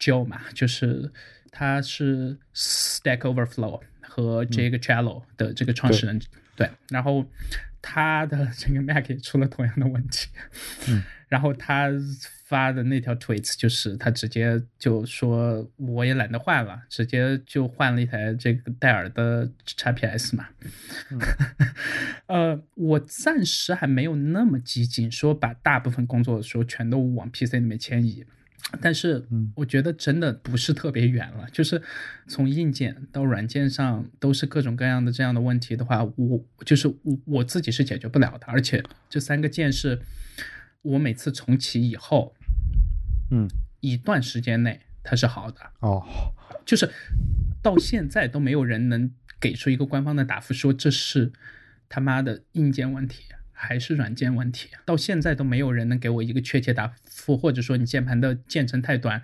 Joe 嘛，就是他是 Stack Overflow。和这个 Cello 的这个创始人对，然后他的这个 Mac 也出了同样的问题，嗯，(laughs) 然后他发的那条 tweets 就是他直接就说我也懒得换了，直接就换了一台这个戴尔的 XPS 嘛，(laughs) 呃，我暂时还没有那么激进，说把大部分工作的时候全都往 PC 里面迁移。但是，我觉得真的不是特别远了。就是从硬件到软件上都是各种各样的这样的问题的话，我就是我我自己是解决不了的。而且这三个键是我每次重启以后，嗯，一段时间内它是好的哦。就是到现在都没有人能给出一个官方的答复，说这是他妈的硬件问题。还是软件问题，到现在都没有人能给我一个确切答复，或者说你键盘的键程太短，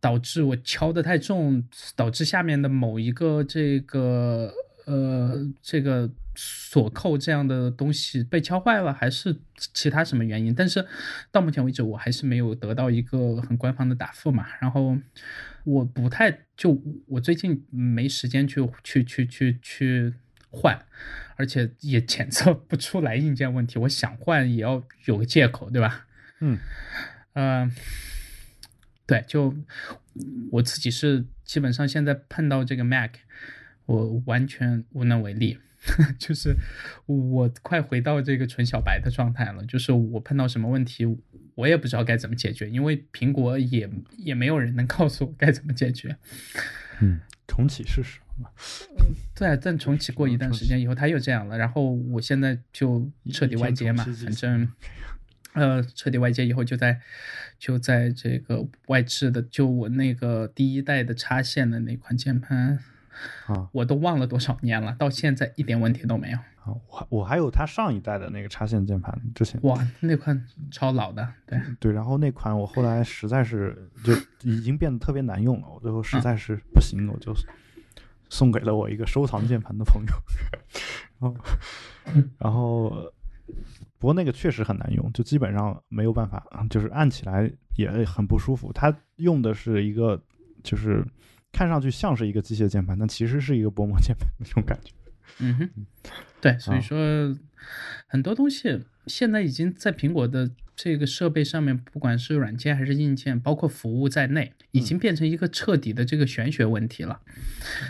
导致我敲的太重，导致下面的某一个这个呃这个锁扣这样的东西被敲坏了，还是其他什么原因？但是到目前为止，我还是没有得到一个很官方的答复嘛。然后我不太就我最近没时间去去去去去换。而且也检测不出来硬件问题，我想换也要有个借口，对吧？嗯，呃，对，就我自己是基本上现在碰到这个 Mac，我完全无能为力，(laughs) 就是我快回到这个纯小白的状态了。就是我碰到什么问题，我也不知道该怎么解决，因为苹果也也没有人能告诉我该怎么解决。嗯，重启试试。嗯，对，但重启过一段时间以后，他又这样了。然后我现在就彻底外接嘛，反正呃，彻底外接以后，就在就在这个外置的，就我那个第一代的插线的那款键盘，啊我都忘了多少年了，到现在一点问题都没有。啊，我还我还有它上一代的那个插线键盘，之前哇，那款超老的，对，对，然后那款我后来实在是就已经变得特别难用了，我最后实在是不行，我就送给了我一个收藏键盘的朋友，(laughs) 然后然后不过那个确实很难用，就基本上没有办法，就是按起来也很不舒服。它用的是一个就是看上去像是一个机械键盘，但其实是一个薄膜键盘那种感觉。嗯哼，对，所以说很多东西现在已经在苹果的这个设备上面，不管是软件还是硬件，包括服务在内，已经变成一个彻底的这个玄学问题了，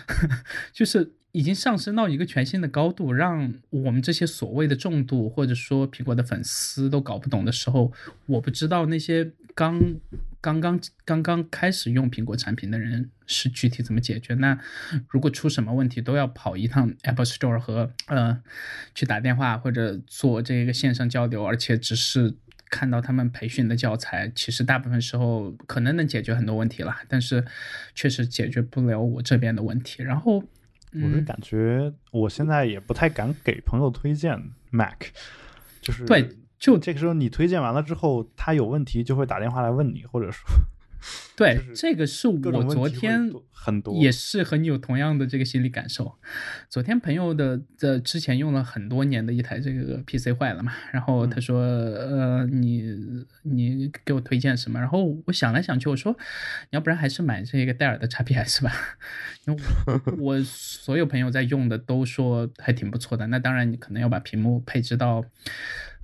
(laughs) 就是已经上升到一个全新的高度，让我们这些所谓的重度或者说苹果的粉丝都搞不懂的时候，我不知道那些刚刚刚刚刚开始用苹果产品的人是具体怎么解决。那如果出什么问题，都要跑一趟 Apple Store 和呃去打电话或者做这个线上交流，而且只是。看到他们培训的教材，其实大部分时候可能能解决很多问题了，但是确实解决不了我这边的问题。然后，嗯，我就感觉我现在也不太敢给朋友推荐 Mac，就是对，就这个时候你推荐完了之后，他有问题就会打电话来问你，或者说 (laughs) 对就是这个是我昨天很多也是和你有同样的这个心理感受。昨天朋友的的之前用了很多年的一台这个 PC 坏了嘛，然后他说，呃，你你给我推荐什么？然后我想来想去，我说，你要不然还是买这个戴尔的 XPS 吧，(laughs) 因为我我所有朋友在用的都说还挺不错的。那当然，你可能要把屏幕配置到。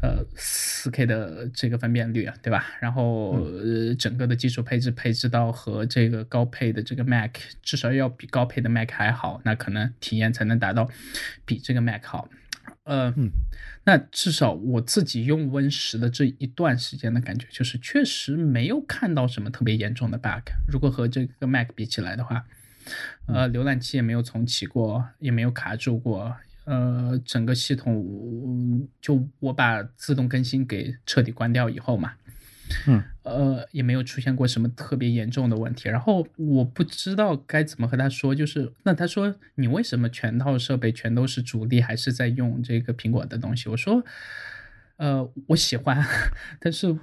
呃，四 K 的这个分辨率啊，对吧？然后呃，整个的基础配置配置到和这个高配的这个 Mac 至少要比高配的 Mac 还好，那可能体验才能达到比这个 Mac 好。呃，嗯那至少我自己用 Win 十的这一段时间的感觉，就是确实没有看到什么特别严重的 bug。如果和这个 Mac 比起来的话，呃，浏览器也没有重启过，也没有卡住过。呃，整个系统嗯就我把自动更新给彻底关掉以后嘛，嗯，呃，也没有出现过什么特别严重的问题。然后我不知道该怎么和他说，就是那他说你为什么全套设备全都是主力，还是在用这个苹果的东西？我说，呃，我喜欢，(laughs) 但是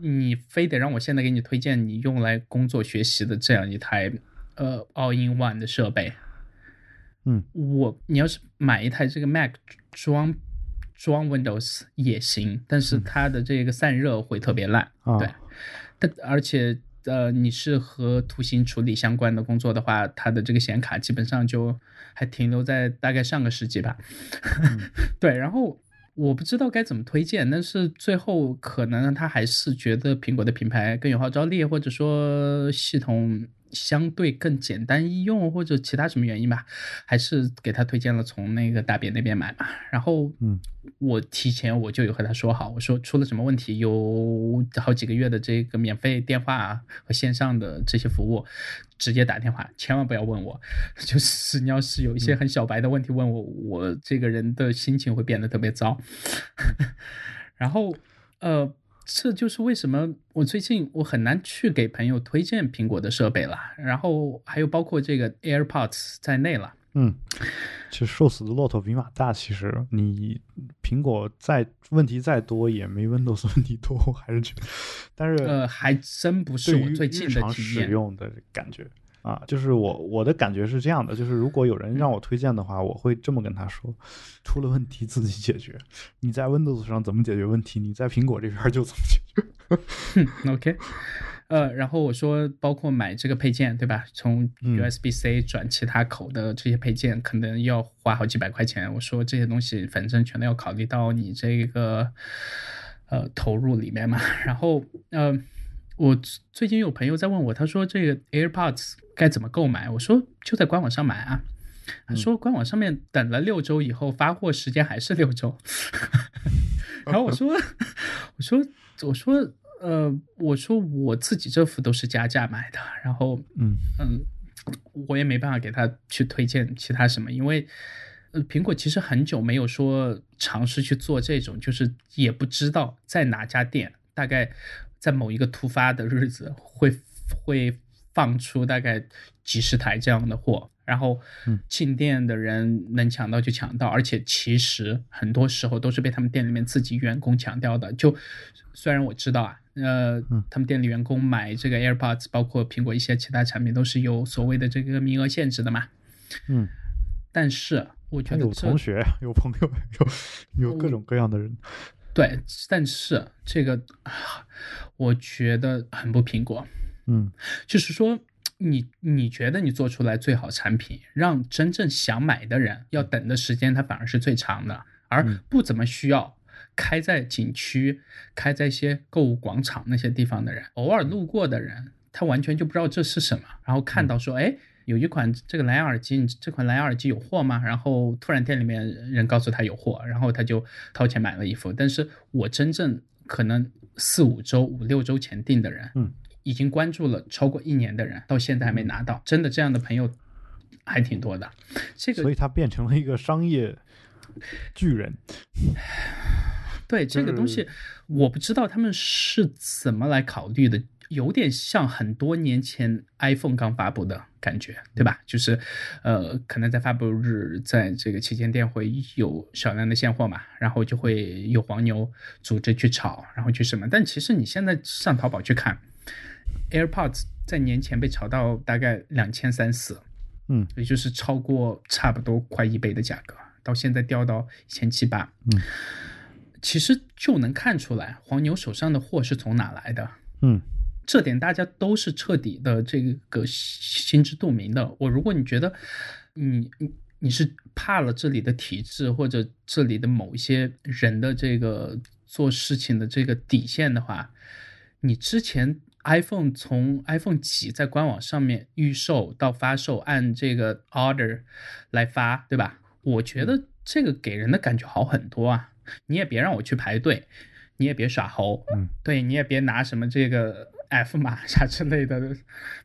你非得让我现在给你推荐你用来工作学习的这样一台呃 All in One 的设备。嗯，我你要是买一台这个 Mac 装装 Windows 也行，但是它的这个散热会特别烂，啊。对，但而且呃，你是和图形处理相关的工作的话，它的这个显卡基本上就还停留在大概上个世纪吧，(laughs) 对，然后。我不知道该怎么推荐，但是最后可能他还是觉得苹果的品牌更有号召力，或者说系统相对更简单易用，或者其他什么原因吧，还是给他推荐了从那个大别那边买嘛。然后，嗯，我提前我就有和他说好，我说出了什么问题，有好几个月的这个免费电话和线上的这些服务，直接打电话，千万不要问我。(laughs) 就是你要是有一些很小白的问题问我，我这个人的心情会变得特别糟。(laughs) 然后，呃。这就是为什么我最近我很难去给朋友推荐苹果的设备了，然后还有包括这个 AirPods 在内了。嗯，其实瘦死的骆驼比马大。其实你苹果再问题再多，也没 Windows 问题多，我还是觉得。但是呃，还真不是我最近的体验使用的感觉啊，就是我我的感觉是这样的，就是如果有人让我推荐的话，我会这么跟他说：出了问题自己解决。你在 Windows 上怎么解决问题，你在苹果这边就怎么解决。OK。呃，然后我说，包括买这个配件，对吧？从 USB-C 转其他口的这些配件，可能要花好几百块钱。我说这些东西，反正全都要考虑到你这个呃投入里面嘛。(laughs) 然后，呃，我最近有朋友在问我，他说这个 AirPods 该怎么购买？我说就在官网上买啊。他说官网上面等了六周以后发货时间还是六周。(laughs) 然后我说，(laughs) 我说，我说。呃，我说我自己这副都是加价买的，然后嗯嗯，我也没办法给他去推荐其他什么，因为呃，苹果其实很久没有说尝试去做这种，就是也不知道在哪家店大概在某一个突发的日子会会放出大概几十台这样的货，然后进店的人能抢到就抢到，而且其实很多时候都是被他们店里面自己员工抢掉的。就虽然我知道啊，呃，他们店里员工买这个 AirPods，包括苹果一些其他产品都是有所谓的这个名额限制的嘛，嗯，但是我觉得有同学、有朋友、有有各种各样的人。对，但是这个我觉得很不苹果，嗯，就是说你你觉得你做出来最好产品，让真正想买的人要等的时间，它反而是最长的，而不怎么需要开在景区、开在一些购物广场那些地方的人，偶尔路过的人，他完全就不知道这是什么，然后看到说，哎。有一款这个蓝牙耳机，你这款蓝牙耳机有货吗？然后突然店里面人告诉他有货，然后他就掏钱买了一副。但是我真正可能四五周、五六周前订的人，嗯，已经关注了超过一年的人，到现在还没拿到。真的这样的朋友还挺多的。这个，所以他变成了一个商业巨人。对这个东西，我不知道他们是怎么来考虑的。有点像很多年前 iPhone 刚发布的感觉，对吧？就是，呃，可能在发布日，在这个旗舰店会有少量的现货嘛，然后就会有黄牛组织去炒，然后去什么。但其实你现在上淘宝去看，AirPods 在年前被炒到大概两千三四，嗯，也就是超过差不多快一倍的价格，到现在掉到一千七八，嗯，其实就能看出来黄牛手上的货是从哪来的，嗯。这点大家都是彻底的这个心知肚明的。我如果你觉得你你你是怕了这里的体制或者这里的某一些人的这个做事情的这个底线的话，你之前 iPhone 从 iPhone 几在官网上面预售到发售按这个 order 来发，对吧？我觉得这个给人的感觉好很多啊。你也别让我去排队，你也别耍猴，嗯，对你也别拿什么这个。F 码啥之类的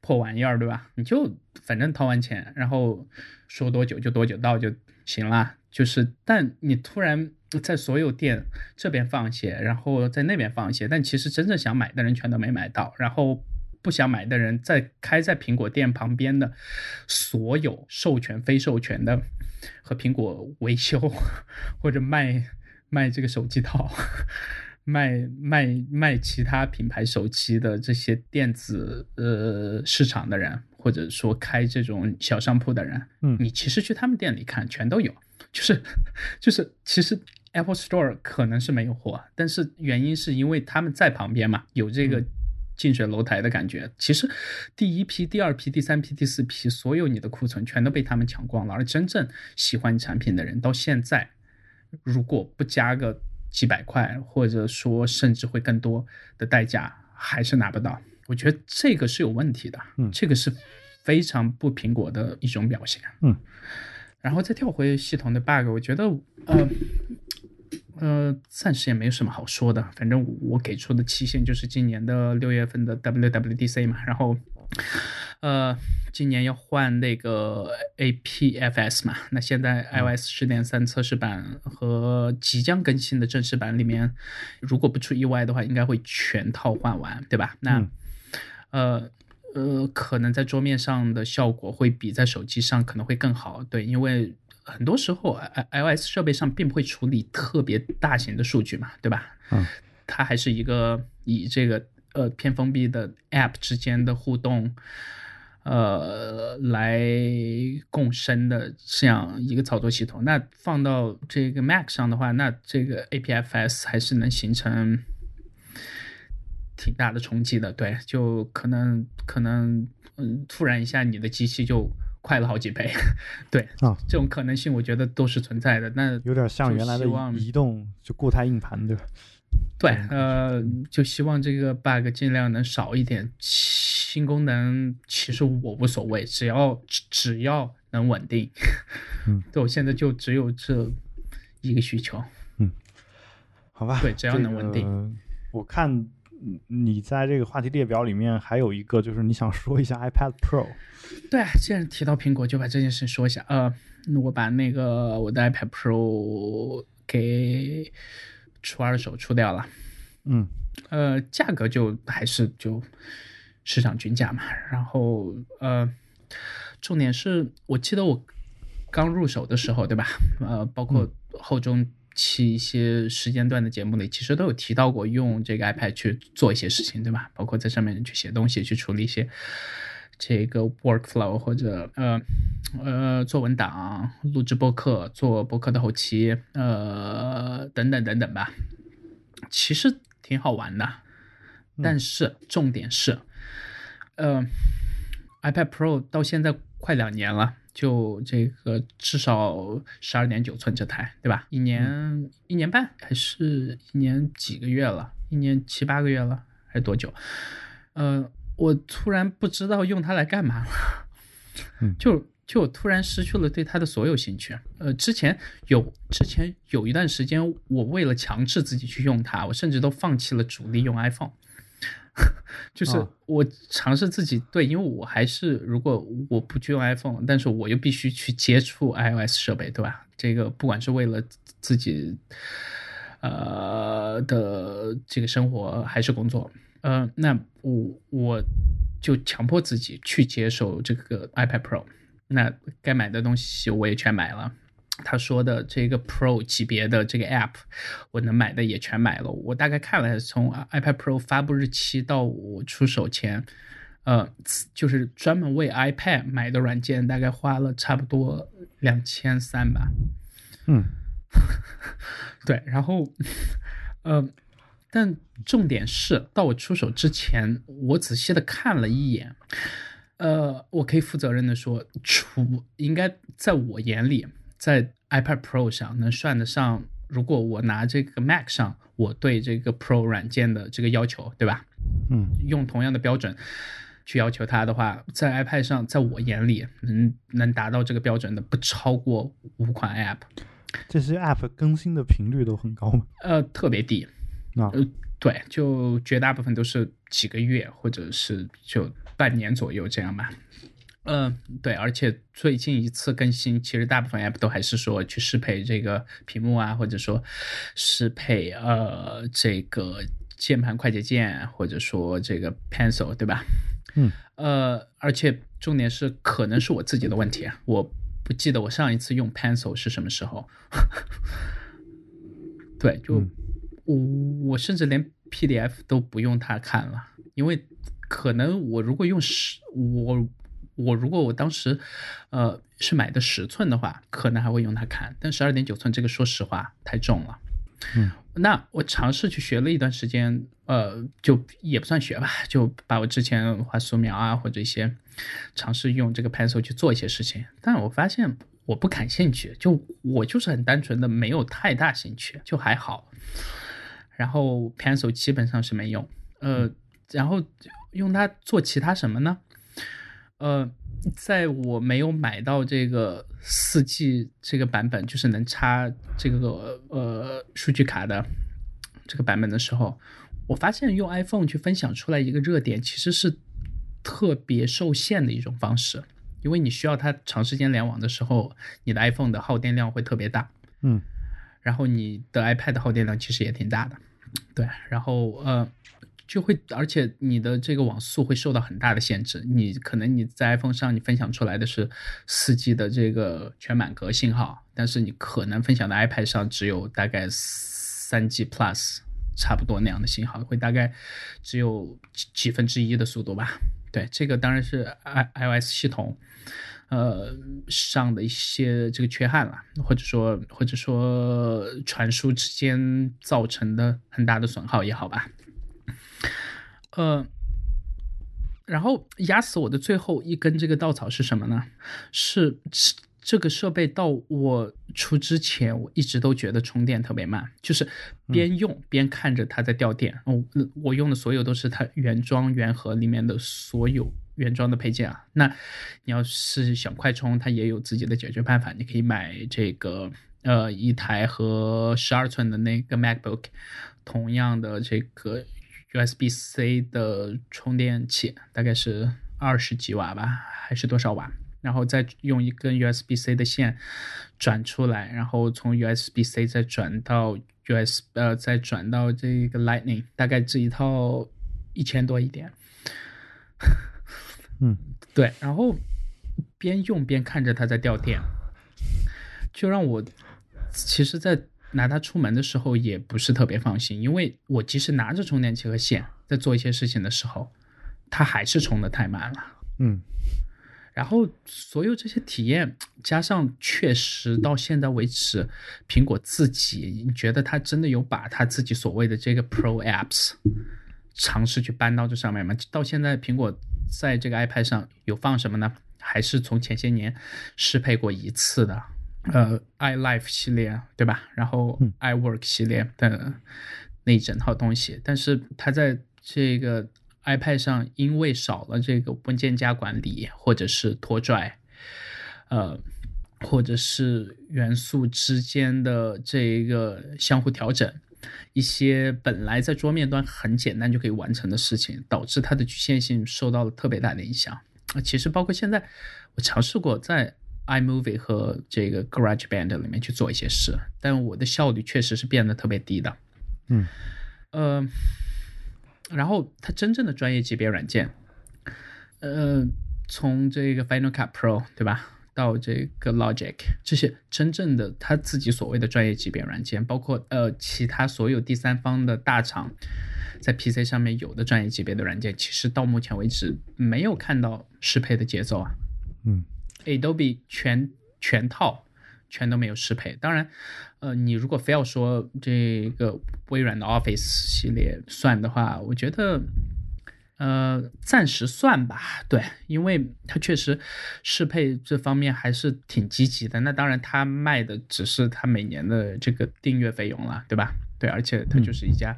破玩意儿，对吧？你就反正掏完钱，然后说多久就多久到就行了。就是，但你突然在所有店这边放一些，然后在那边放一些，但其实真正想买的人全都没买到，然后不想买的人在开在苹果店旁边的所有授权、非授权的和苹果维修 (laughs) 或者卖卖这个手机套。卖卖卖其他品牌手机的这些电子呃市场的人，或者说开这种小商铺的人，嗯，你其实去他们店里看，全都有，就是就是其实 Apple Store 可能是没有货，但是原因是因为他们在旁边嘛，有这个近水楼台的感觉。其实第一批、第二批、第三批、第四批，所有你的库存全都被他们抢光了，而真正喜欢你产品的人，到现在如果不加个。几百块，或者说甚至会更多的代价，还是拿不到。我觉得这个是有问题的，嗯，这个是非常不苹果的一种表现，嗯。然后再跳回系统的 bug，我觉得，呃，呃，暂时也没有什么好说的。反正我给出的期限就是今年的六月份的 WWDC 嘛，然后。呃，今年要换那个 APFS 嘛？那现在 iOS 十点三测试版和即将更新的正式版里面，如果不出意外的话，应该会全套换完，对吧？那呃呃，可能在桌面上的效果会比在手机上可能会更好，对，因为很多时候 iOS 设备上并不会处理特别大型的数据嘛，对吧？嗯，它还是一个以这个呃偏封闭的 App 之间的互动。呃，来共生的这样一个操作系统，那放到这个 Mac 上的话，那这个 APFS 还是能形成挺大的冲击的。对，就可能可能，嗯，突然一下你的机器就快了好几倍。对，啊，这种可能性我觉得都是存在的。那有点像原来的移动就固态硬盘，对吧？对，呃，就希望这个 bug 尽量能少一点。新功能其实我无所谓，只要只只要能稳定。嗯，(laughs) 对我现在就只有这一个需求。嗯，好吧。对，只要能稳定。我看你在这个话题列表里面还有一个，就是你想说一下 iPad Pro。对，既然提到苹果，就把这件事说一下。呃，我把那个我的 iPad Pro 给。出二手出掉了，嗯呃，价格就还是就市场均价嘛。然后呃，重点是我记得我刚入手的时候，对吧？呃，包括后中期一些时间段的节目里，其实都有提到过用这个 iPad 去做一些事情，对吧？包括在上面去写东西，去处理一些这个 workflow 或者呃呃做文档、录制播客、做播客的后期，呃等等等等吧。其实挺好玩的，但是重点是，呃，iPad Pro 到现在快两年了，就这个至少十二点九寸这台，对吧？一年、一年半还是一年几个月了？一年七八个月了，还是多久？呃，我突然不知道用它来干嘛了，嗯 (laughs) 就就我突然失去了对它的所有兴趣。呃，之前有之前有一段时间，我为了强制自己去用它，我甚至都放弃了主力用 iPhone。(laughs) 就是啊我尝试自己对，因为我还是如果我不去用 iPhone，但是我又必须去接触 iOS 设备，对吧？这个不管是为了自己呃的这个生活还是工作，呃，那我我就强迫自己去接受这个 iPad Pro。那该买的东西我也全买了。他说的这个 Pro 级别的这个 App，我能买的也全买了。我大概看了，从 iPad Pro 发布日期到我出手前，呃，就是专门为 iPad 买的软件，大概花了差不多两千三吧。嗯 (laughs) 对，然后，呃，但重点是到我出手之前，我仔细的看了一眼，呃，我可以负责任的说，除应该在我眼里，在 iPad Pro 上能算得上，如果我拿这个 Mac 上，我对这个 Pro 软件的这个要求，对吧？嗯用同样的标准去要求它的话，在 iPad 上，在我眼里能能达到这个标准的不超过五款 App，这些 App 更新的频率都很高吗？呃，特别低。啊呃，对，就绝大部分都是几个月或者是就半年左右这样吧。嗯、对，而且最近一次更新，其实大部分 app 都还是说去适配这个屏幕啊，或者说适配呃这个键盘快捷键，或者说这个 pencil，对吧？嗯，呃，而且重点是，可能是我自己的问题啊，我不记得我上一次用 pencil 是什么时候。(laughs) 对，就、嗯我我甚至连 PDF 都不用它看了，因为可能我如果用十我我如果我当时呃是买的十寸的话，可能还会用它看，但十二点九寸这个说实话太重了。嗯，那我尝试去学了一段时间，呃，就也不算学吧，就把我之前画素描啊或者一些尝试用这个 pencil 去做一些事情，但我发现我不感兴趣，就我就是很单纯的没有太大兴趣，就还好。然后 pencil 基本上是没用，呃，然后用它做其他什么呢？呃，在我没有买到这个四 G 这个版本，就是能插这个呃数据卡的这个版本的时候，我发现用 iPhone 去分享出来一个热点，其实是特别受限的一种方式，因为你需要它长时间联网的时候，你的 iPhone 的耗电量会特别大。嗯然后你的 iPad 的耗电量其实也挺大的，对，然后呃就会，而且你的这个网速会受到很大的限制，你可能你在 iPhone 上你分享出来的是四 G 的这个全满格信号，但是你可能分享的 iPad 上只有大概三 G Plus 差不多那样的信号，会大概只有几几分之一的速度吧。对，这个当然是 i iOS 系统。呃，上的一些这个缺憾了，或者说或者说传输之间造成的很大的损耗也好吧。呃，然后压死我的最后一根这个稻草是什么呢？是是这个设备到我出之前，我一直都觉得充电特别慢，就是边用边看着它在掉电。哦，我用的所有都是它原装原盒里面的所有原装的配件啊。那你要是想快充，它也有自己的解决办法，你可以买这个呃一台和十二寸的那个 MacBook 同样的这个 USB-C 的充电器，大概是二十几瓦吧，还是多少瓦？然后再用一根 USB-C 的线转出来，然后从 USB-C 再转到 US 呃再转到这个 Lightning，大概这一套一千多一点。嗯，对，然后边用边看着它在掉电，就让我其实，在拿它出门的时候也不是特别放心，因为我即使拿着充电器和线在做一些事情的时候，它还是充的太慢了。嗯然后所有这些体验加上，确实到现在为止，苹果自己觉得它真的有把它自己所谓的这个 Pro Apps 尝试去搬到这上面吗？到现在，苹果在这个 iPad 上有放什么呢？还是从前些年适配过一次的，呃，iLife 系列，对吧？然后 iWork 系列的那一整套东西，但是它在这个 iPad 上，因为少了这个文件夹管理，或者是拖拽，呃，或者是元素之间的这个相互调整，一些本来在桌面端很简单就可以完成的事情，导致它的局限性受到了特别大的影响。啊，其实包括现在，我尝试过在 iMovie 和这个 GarageBand 里面去做一些事，但我的效率确实是变得特别低的。嗯，呃。然后它真正的专业级别软件，呃，从这个 Final Cut Pro 对吧，到这个 Logic 这些真正的他自己所谓的专业级别软件，包括呃其他所有第三方的大厂在 PC 上面有的专业级别的软件，其实到目前为止没有看到适配的节奏啊。嗯，Adobe 全全套全都没有适配，当然。呃，你如果非要说这个微软的 Office 系列算的话，我觉得，呃，暂时算吧。对，因为它确实适配这方面还是挺积极的。那当然，它卖的只是它每年的这个订阅费用了，对吧？对，而且它就是一家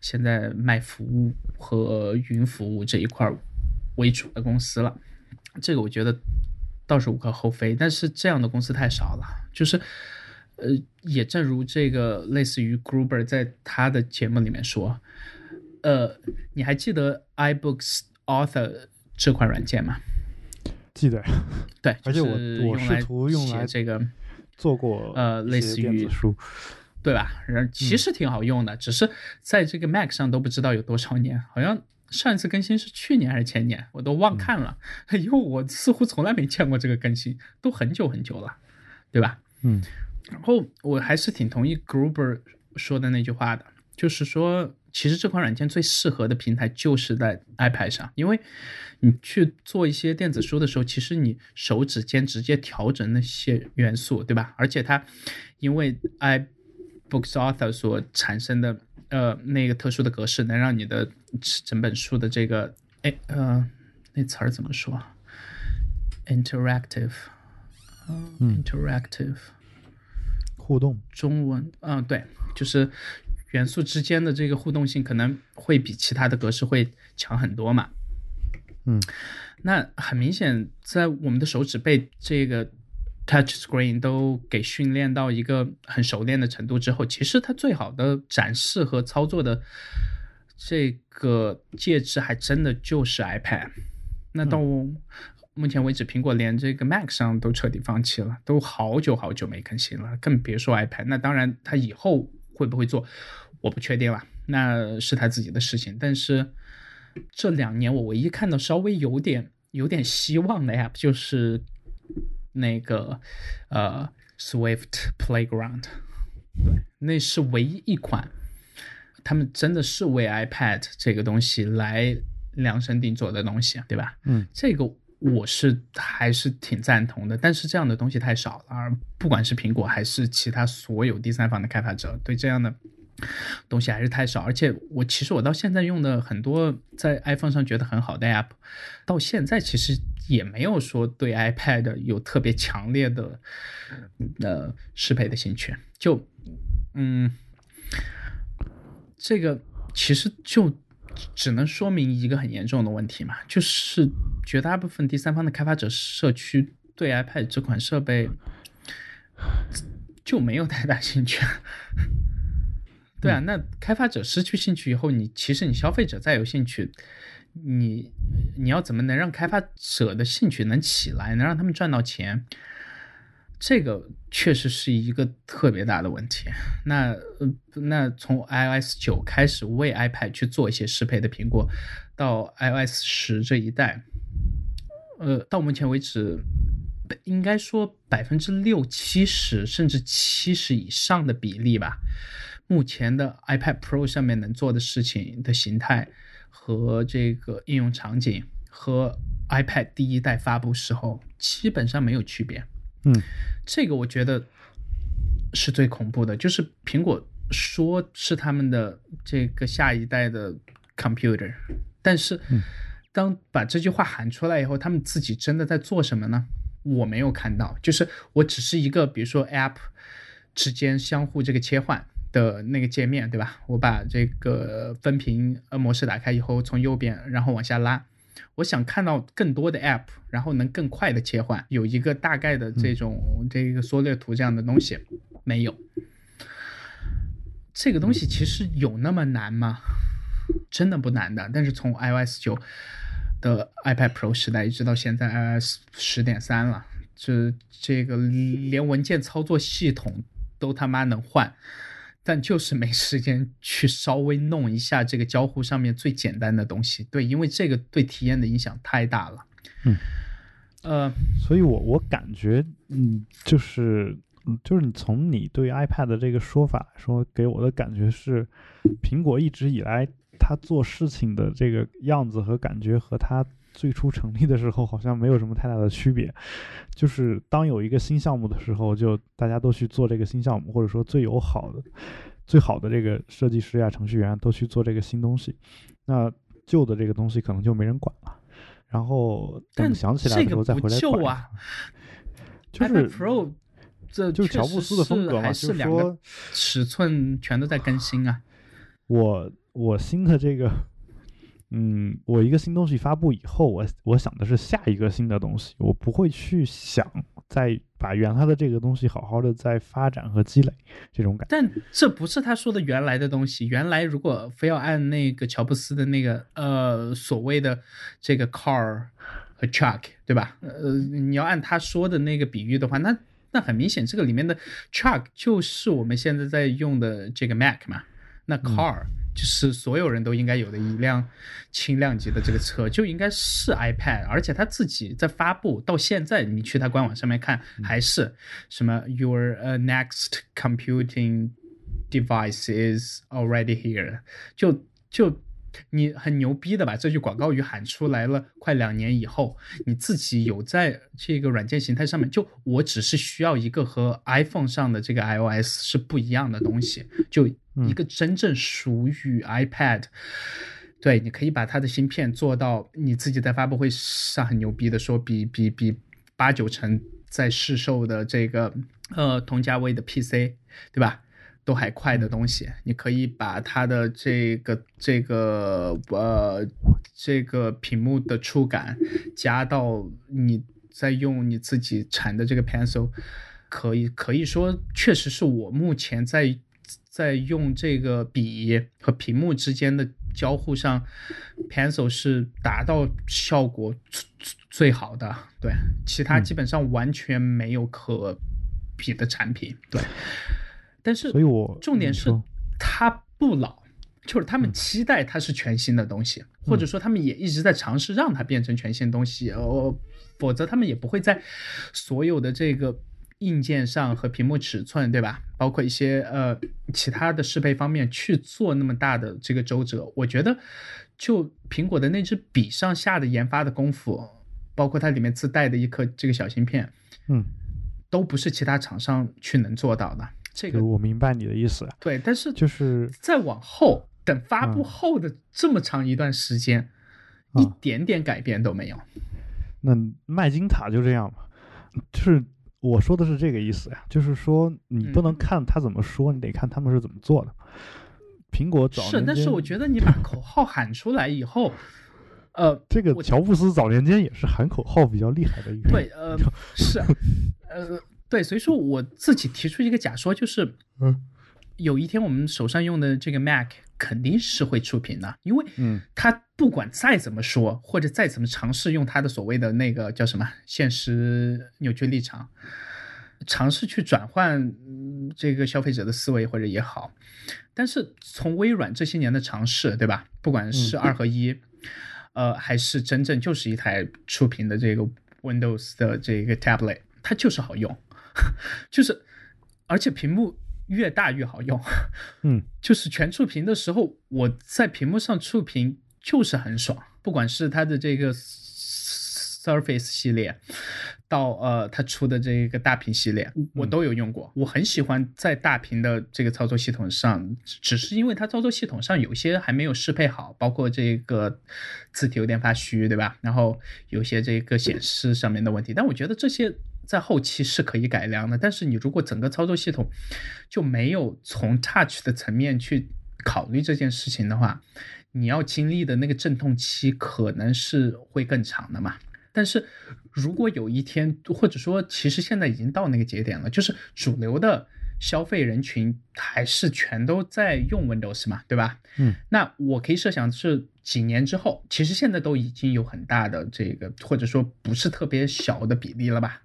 现在卖服务和云服务这一块为主的公司了。这个我觉得倒是无可厚非，但是这样的公司太少了，就是。呃，也正如这个类似于 Gruber 在他的节目里面说，呃，你还记得 iBooks Author 这款软件吗？记得。对，(laughs) 而且我我试图用来这个做过呃类似于书，对吧？然其实挺好用的，只是在这个 Mac 上都不知道有多少年，好像上一次更新是去年还是前年，我都忘看了，(laughs) 因为我似乎从来没见过这个更新，都很久很久了，对吧？嗯。然后我还是挺同意 Gruber 说的那句话的，就是说，其实这款软件最适合的平台就是在 iPad 上，因为你去做一些电子书的时候，其实你手指尖直接调整那些元素，对吧？而且它因为 iBooks Author 所产生的呃那个特殊的格式，能让你的整本书的这个哎呃那词儿怎么说？Interactive，嗯，Interactive。互动中文，嗯，对，就是元素之间的这个互动性可能会比其他的格式会强很多嘛。嗯，那很明显，在我们的手指被这个 touch screen 都给训练到一个很熟练的程度之后，其实它最好的展示和操作的这个介质还真的就是 iPad。那到目前为止，苹果连这个 Mac 上都彻底放弃了，都好久好久没更新了，更别说 iPad。那当然，它以后会不会做，我不确定了，那是他自己的事情。但是这两年，我唯一看到稍微有点有点希望的 App 就是那个呃 Swift Playground，对，那是唯一一款他们真的是为 iPad 这个东西来量身定做的东西，对吧？嗯，这个。我是还是挺赞同的，但是这样的东西太少了，而不管是苹果还是其他所有第三方的开发者，对这样的东西还是太少。而且我其实我到现在用的很多在 iPhone 上觉得很好的 App，到现在其实也没有说对 iPad 有特别强烈的呃适配的兴趣。就嗯，这个其实就。只能说明一个很严重的问题嘛，就是绝大部分第三方的开发者社区对 iPad 这款设备就没有太大兴趣。(laughs) 对啊，那开发者失去兴趣以后，你其实你消费者再有兴趣，你你要怎么能让开发者的兴趣能起来，能让他们赚到钱？这个确实是一个特别大的问题。那呃，那从 iOS 九开始为 iPad 去做一些适配的苹果，到 iOS 十这一代，呃，到目前为止，应该说百分之六七十甚至七十以上的比例吧。目前的 iPad Pro 上面能做的事情的形态和这个应用场景，和 iPad 第一代发布时候基本上没有区别。嗯，这个我觉得是最恐怖的，就是苹果说是他们的这个下一代的 computer，但是当把这句话喊出来以后，他们自己真的在做什么呢？我没有看到，就是我只是一个比如说 app 之间相互这个切换的那个界面，对吧？我把这个分屏呃模式打开以后，从右边然后往下拉。我想看到更多的 App，然后能更快的切换，有一个大概的这种这个缩略图这样的东西，没有。这个东西其实有那么难吗？真的不难的。但是从 iOS 九的 iPad Pro 时代一直到现在 iOS 十点三了，这这个连文件操作系统都他妈能换。但就是没时间去稍微弄一下这个交互上面最简单的东西，对，因为这个对体验的影响太大了。嗯，呃，所以我我感觉，嗯，就是，就是你从你对 iPad 的这个说法来说，给我的感觉是，苹果一直以来它做事情的这个样子和感觉和它。最初成立的时候好像没有什么太大的区别，就是当有一个新项目的时候，就大家都去做这个新项目，或者说最友好的、最好的这个设计师呀、程序员都去做这个新东西，那旧的这个东西可能就没人管了。然后等想起来的时候再回来管。啊，(laughs) 就是 Pro，这就是乔布斯的风格嘛，就是说尺寸全都在更新啊。我我新的这个。嗯，我一个新东西发布以后，我我想的是下一个新的东西，我不会去想再把原来的这个东西好好的再发展和积累这种感。但这不是他说的原来的东西。原来如果非要按那个乔布斯的那个呃所谓的这个 car 和 truck，对吧？呃，你要按他说的那个比喻的话，那那很明显，这个里面的 truck 就是我们现在在用的这个 Mac 嘛。那 car。就是所有人都应该有的一辆轻量级的这个车，就应该是 iPad，而且他自己在发布到现在，你去他官网上面看，还是什么 Your next computing device is already here，就就。你很牛逼的把这句广告语喊出来了，快两年以后，你自己有在这个软件形态上面，就我只是需要一个和 iPhone 上的这个 iOS 是不一样的东西，就一个真正属于 iPad。对，你可以把它的芯片做到，你自己在发布会上很牛逼的说，比比比八九成在市售的这个呃同价位的 PC，对吧？都还快的东西，你可以把它的这个这个呃这个屏幕的触感加到你在用你自己产的这个 Pencil，可以可以说确实是我目前在在用这个笔和屏幕之间的交互上，Pencil 是达到效果最最好的，对，其他基本上完全没有可比的产品，对。但是，所以我重点是它不老，就是他们期待它是全新的东西，或者说他们也一直在尝试让它变成全新东西，呃，否则他们也不会在所有的这个硬件上和屏幕尺寸，对吧？包括一些呃其他的适配方面去做那么大的这个周折。我觉得，就苹果的那支笔上下的研发的功夫，包括它里面自带的一颗这个小芯片，嗯，都不是其他厂商去能做到的。这个我明白你的意思，对，但是就是再往后等发布后的这么长一段时间，一点点改变都没有。那麦金塔就这样嘛，就是我说的是这个意思呀，就是说你不能看他怎么说，你得看他们是怎么做的。苹果早是，但是我觉得你把口号喊出来以后，呃，这个乔布斯早年间也是喊口号比较厉害的一个，对，呃，(laughs) 是，呃。对，所以说我自己提出一个假说，就是，嗯，有一天我们手上用的这个 Mac 肯定是会触屏的，因为，嗯，它不管再怎么说，或者再怎么尝试用它的所谓的那个叫什么现实扭曲立场，尝试去转换这个消费者的思维或者也好，但是从微软这些年的尝试，对吧？不管是二合一，呃，还是真正就是一台触屏的这个 Windows 的这个 tablet，它就是好用，(laughs) 就是而且屏幕越大越好用，嗯，(laughs) 就是全触屏的时候，我在屏幕上触屏就是很爽，不管是它的这个 Surface 系列。到呃，它出的这个大屏系列，我都有用过。我很喜欢在大屏的这个操作系统上，只是因为它操作系统上有些还没有适配好，包括这个字体有点发虚，对吧？然后有些这个显示上面的问题。但我觉得这些在后期是可以改良的。但是你如果整个操作系统就没有从 Touch 的层面去考虑这件事情的话，你要经历的那个阵痛期可能是会更长的嘛。但是，如果有一天，或者说，其实现在已经到那个节点了，就是主流的消费人群还是全都在用 Windows 嘛，对吧？嗯，那我可以设想是几年之后，其实现在都已经有很大的这个，或者说不是特别小的比例了吧？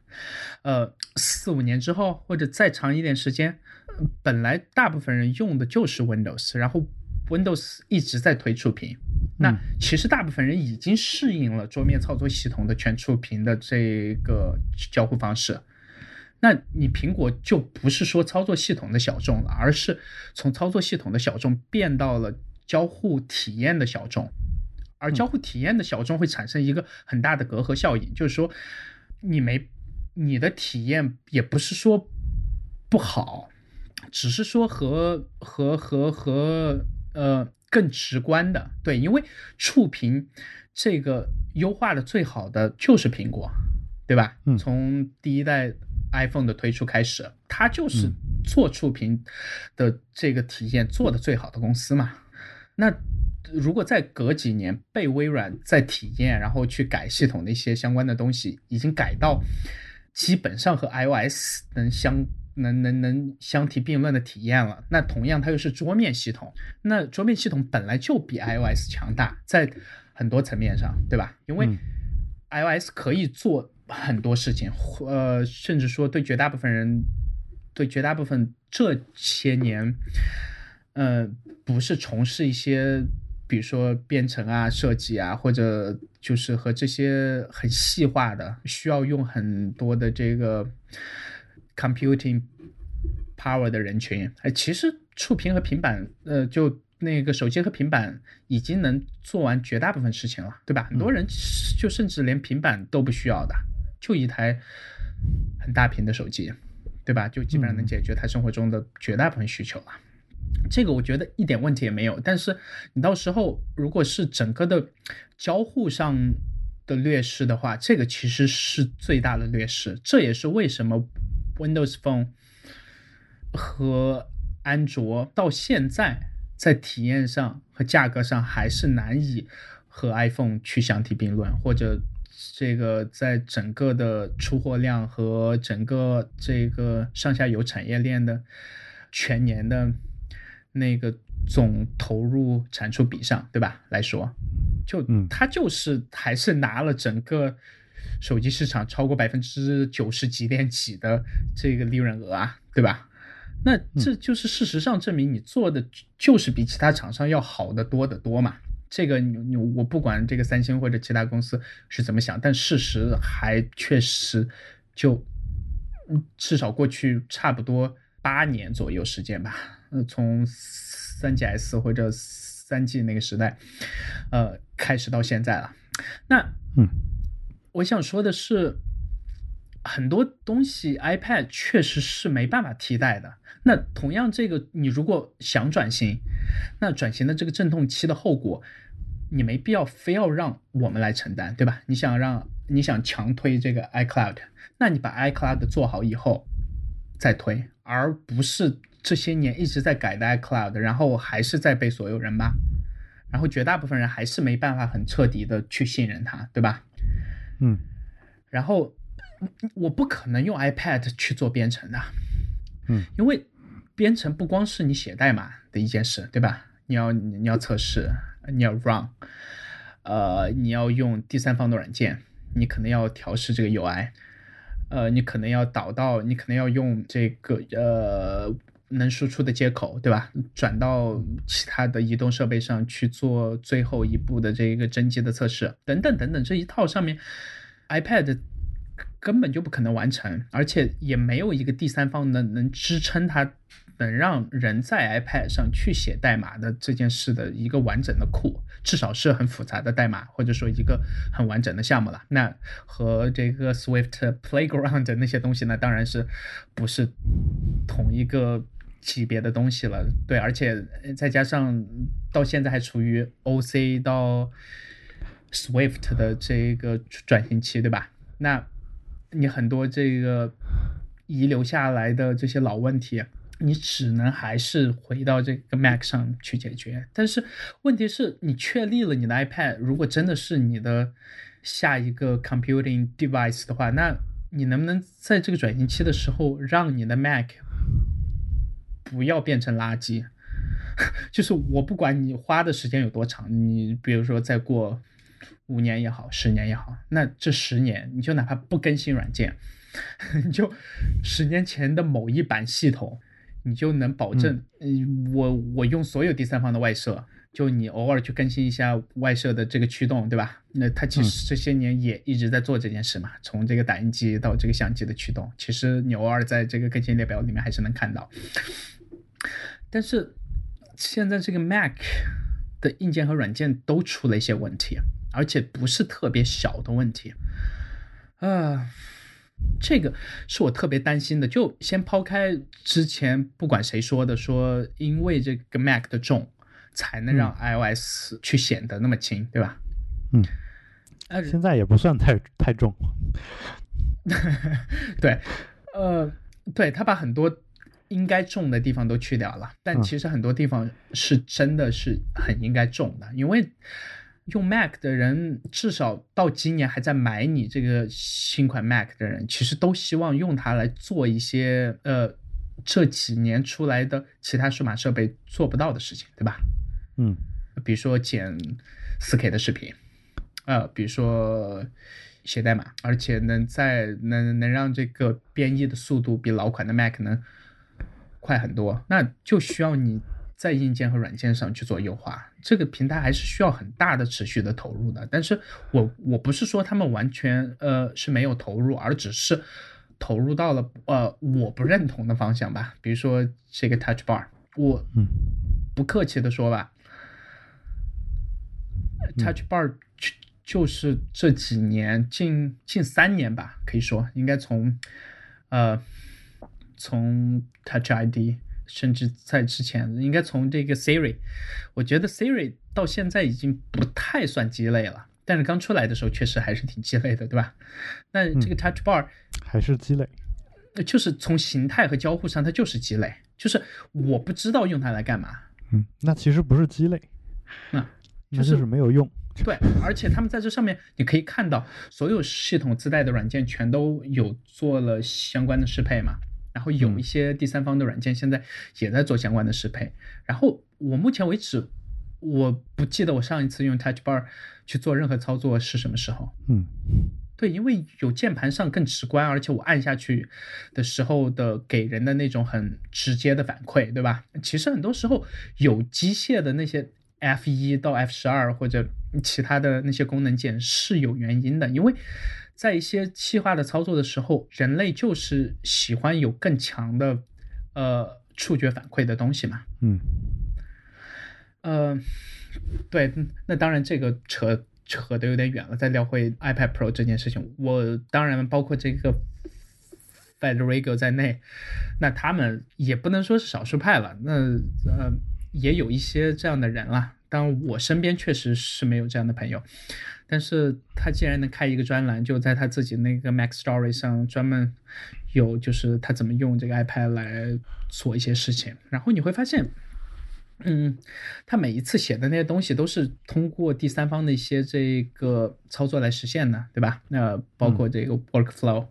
呃，四五年之后，或者再长一点时间，本来大部分人用的就是 Windows，然后 Windows 一直在推触屏。那其实大部分人已经适应了桌面操作系统的全触屏的这个交互方式，那你苹果就不是说操作系统的小众了，而是从操作系统的小众变到了交互体验的小众，而交互体验的小众会产生一个很大的隔阂效应，就是说你没你的体验也不是说不好，只是说和和和和呃。更直观的，对，因为触屏这个优化的最好的就是苹果，对吧？嗯，从第一代 iPhone 的推出开始，它就是做触屏的这个体验做的最好的公司嘛。那如果再隔几年被微软再体验，然后去改系统的一些相关的东西，已经改到基本上和 iOS 能相。能能能相提并论的体验了。那同样，它又是桌面系统，那桌面系统本来就比 iOS 强大，在很多层面上，对吧？因为 iOS 可以做很多事情，呃，甚至说对绝大部分人，对绝大部分这些年，呃，不是从事一些，比如说编程啊、设计啊，或者就是和这些很细化的，需要用很多的这个。computing power 的人群，哎，其实触屏和平板，呃，就那个手机和平板已经能做完绝大部分事情了，对吧？很多人就甚至连平板都不需要的，就一台很大屏的手机，对吧？就基本上能解决他生活中的绝大部分需求了。这个我觉得一点问题也没有。但是你到时候如果是整个的交互上的劣势的话，这个其实是最大的劣势。这也是为什么。Windows Phone 和安卓到现在在体验上和价格上还是难以和 iPhone 去相提并论，或者这个在整个的出货量和整个这个上下游产业链的全年的那个总投入产出比上，对吧？来说，就它就是还是拿了整个。手机市场超过百分之九十几点几的这个利润额啊，对吧？那这就是事实上证明你做的就是比其他厂商要好的多得多嘛。这个你你我不管这个三星或者其他公司是怎么想，但事实还确实就至少过去差不多八年左右时间吧。呃，从三 GS 或者三 G 那个时代，呃，开始到现在了。那嗯。我想说的是，很多东西 iPad 确实是没办法替代的。那同样，这个你如果想转型，那转型的这个阵痛期的后果，你没必要非要让我们来承担，对吧？你想让你想强推这个 iCloud，那你把 iCloud 做好以后再推，而不是这些年一直在改的 iCloud，然后还是在被所有人骂，然后绝大部分人还是没办法很彻底的去信任它，对吧？嗯，然后我不可能用 iPad 去做编程的，嗯，因为编程不光是你写代码的一件事，对吧？你要你要测试，你要 run，呃，你要用第三方的软件，你可能要调试这个 UI，呃，你可能要导到，你可能要用这个呃能输出的接口，对吧？转到其他的移动设备上去做最后一步的这一个真机的测试，等等等等，这一套上面，iPad 根本就不可能完成，而且也没有一个第三方能能支撑它。能让人在 iPad 上去写代码的这件事的一个完整的库，至少是很复杂的代码，或者说一个很完整的项目了。那和这个 Swift Playground 那些东西呢，当然是不是同一个级别的东西了。对，而且再加上到现在还处于 OC 到 Swift 的这个转型期，对吧？那你很多这个遗留下来的这些老问题。你只能还是回到这个 Mac 上去解决，但是问题是你确立了你的 iPad，如果真的是你的下一个 computing device 的话，那你能不能在这个转型期的时候让你的 Mac 不要变成垃圾？(laughs) 就是我不管你花的时间有多长，你比如说再过五年也好，十年也好，那这十年你就哪怕不更新软件，(laughs) 你就十年前的某一版系统。你就能保证，嗯，我我用所有第三方的外设，就你偶尔去更新一下外设的这个驱动，对吧？那它其实这些年也一直在做这件事嘛，从这个打印机到这个相机的驱动，其实你偶尔在这个更新列表里面还是能看到。但是现在这个 Mac 的硬件和软件都出了一些问题，而且不是特别小的问题，啊。这个是我特别担心的。就先抛开之前不管谁说的，说因为这个 Mac 的重，才能让 iOS 去显得那么轻，对吧？嗯，现在也不算太太重。(laughs) 对，呃，对他把很多应该重的地方都去掉了，但其实很多地方是真的是很应该重的，因为。用 Mac 的人，至少到今年还在买你这个新款 Mac 的人，其实都希望用它来做一些呃这几年出来的其他数码设备做不到的事情，对吧？嗯，比如说剪 4K 的视频，呃，比如说写代码，而且能在能能让这个编译的速度比老款的 Mac 能快很多，那就需要你。在硬件和软件上去做优化，这个平台还是需要很大的持续的投入的。但是我我不是说他们完全呃是没有投入，而只是投入到了呃我不认同的方向吧。比如说这个 Touch Bar，我不客气的说吧，Touch Bar 就就是这几年近近三年吧，可以说应该从呃从 Touch ID。甚至在之前，应该从这个 Siri，我觉得 Siri 到现在已经不太算鸡肋了，但是刚出来的时候确实还是挺鸡肋的，对吧？那这个 Touch Bar 还是鸡肋，就是从形态和交互上它就是鸡肋，就是我不知道用它来干嘛。嗯，那其实不是鸡肋，那那就是没有用。对，而且他们在这上面你可以看到，所有系统自带的软件全都有做了相关的适配嘛。然后有一些第三方的软件现在也在做相关的适配。然后我目前为止，我不记得我上一次用 Touch Bar 去做任何操作是什么时候。嗯，对，因为有键盘上更直观，而且我按下去的时候的给人的那种很直接的反馈，对吧？其实很多时候有机械的那些 F 一到 F 十二或者其他的那些功能键是有原因的，因为。在一些细化的操作的时候，人类就是喜欢有更强的，呃，触觉反馈的东西嘛。嗯，呃，对，那当然这个扯扯的有点远了。再聊回 iPad Pro 这件事情，我当然包括这个 Federico 在内，那他们也不能说是少数派了。那呃，也有一些这样的人了，但我身边确实是没有这样的朋友。但是他既然能开一个专栏，就在他自己那个 Mac Story 上专门有，就是他怎么用这个 iPad 来做一些事情。然后你会发现，嗯，他每一次写的那些东西都是通过第三方的一些这个操作来实现的，对吧？那包括这个 Workflow，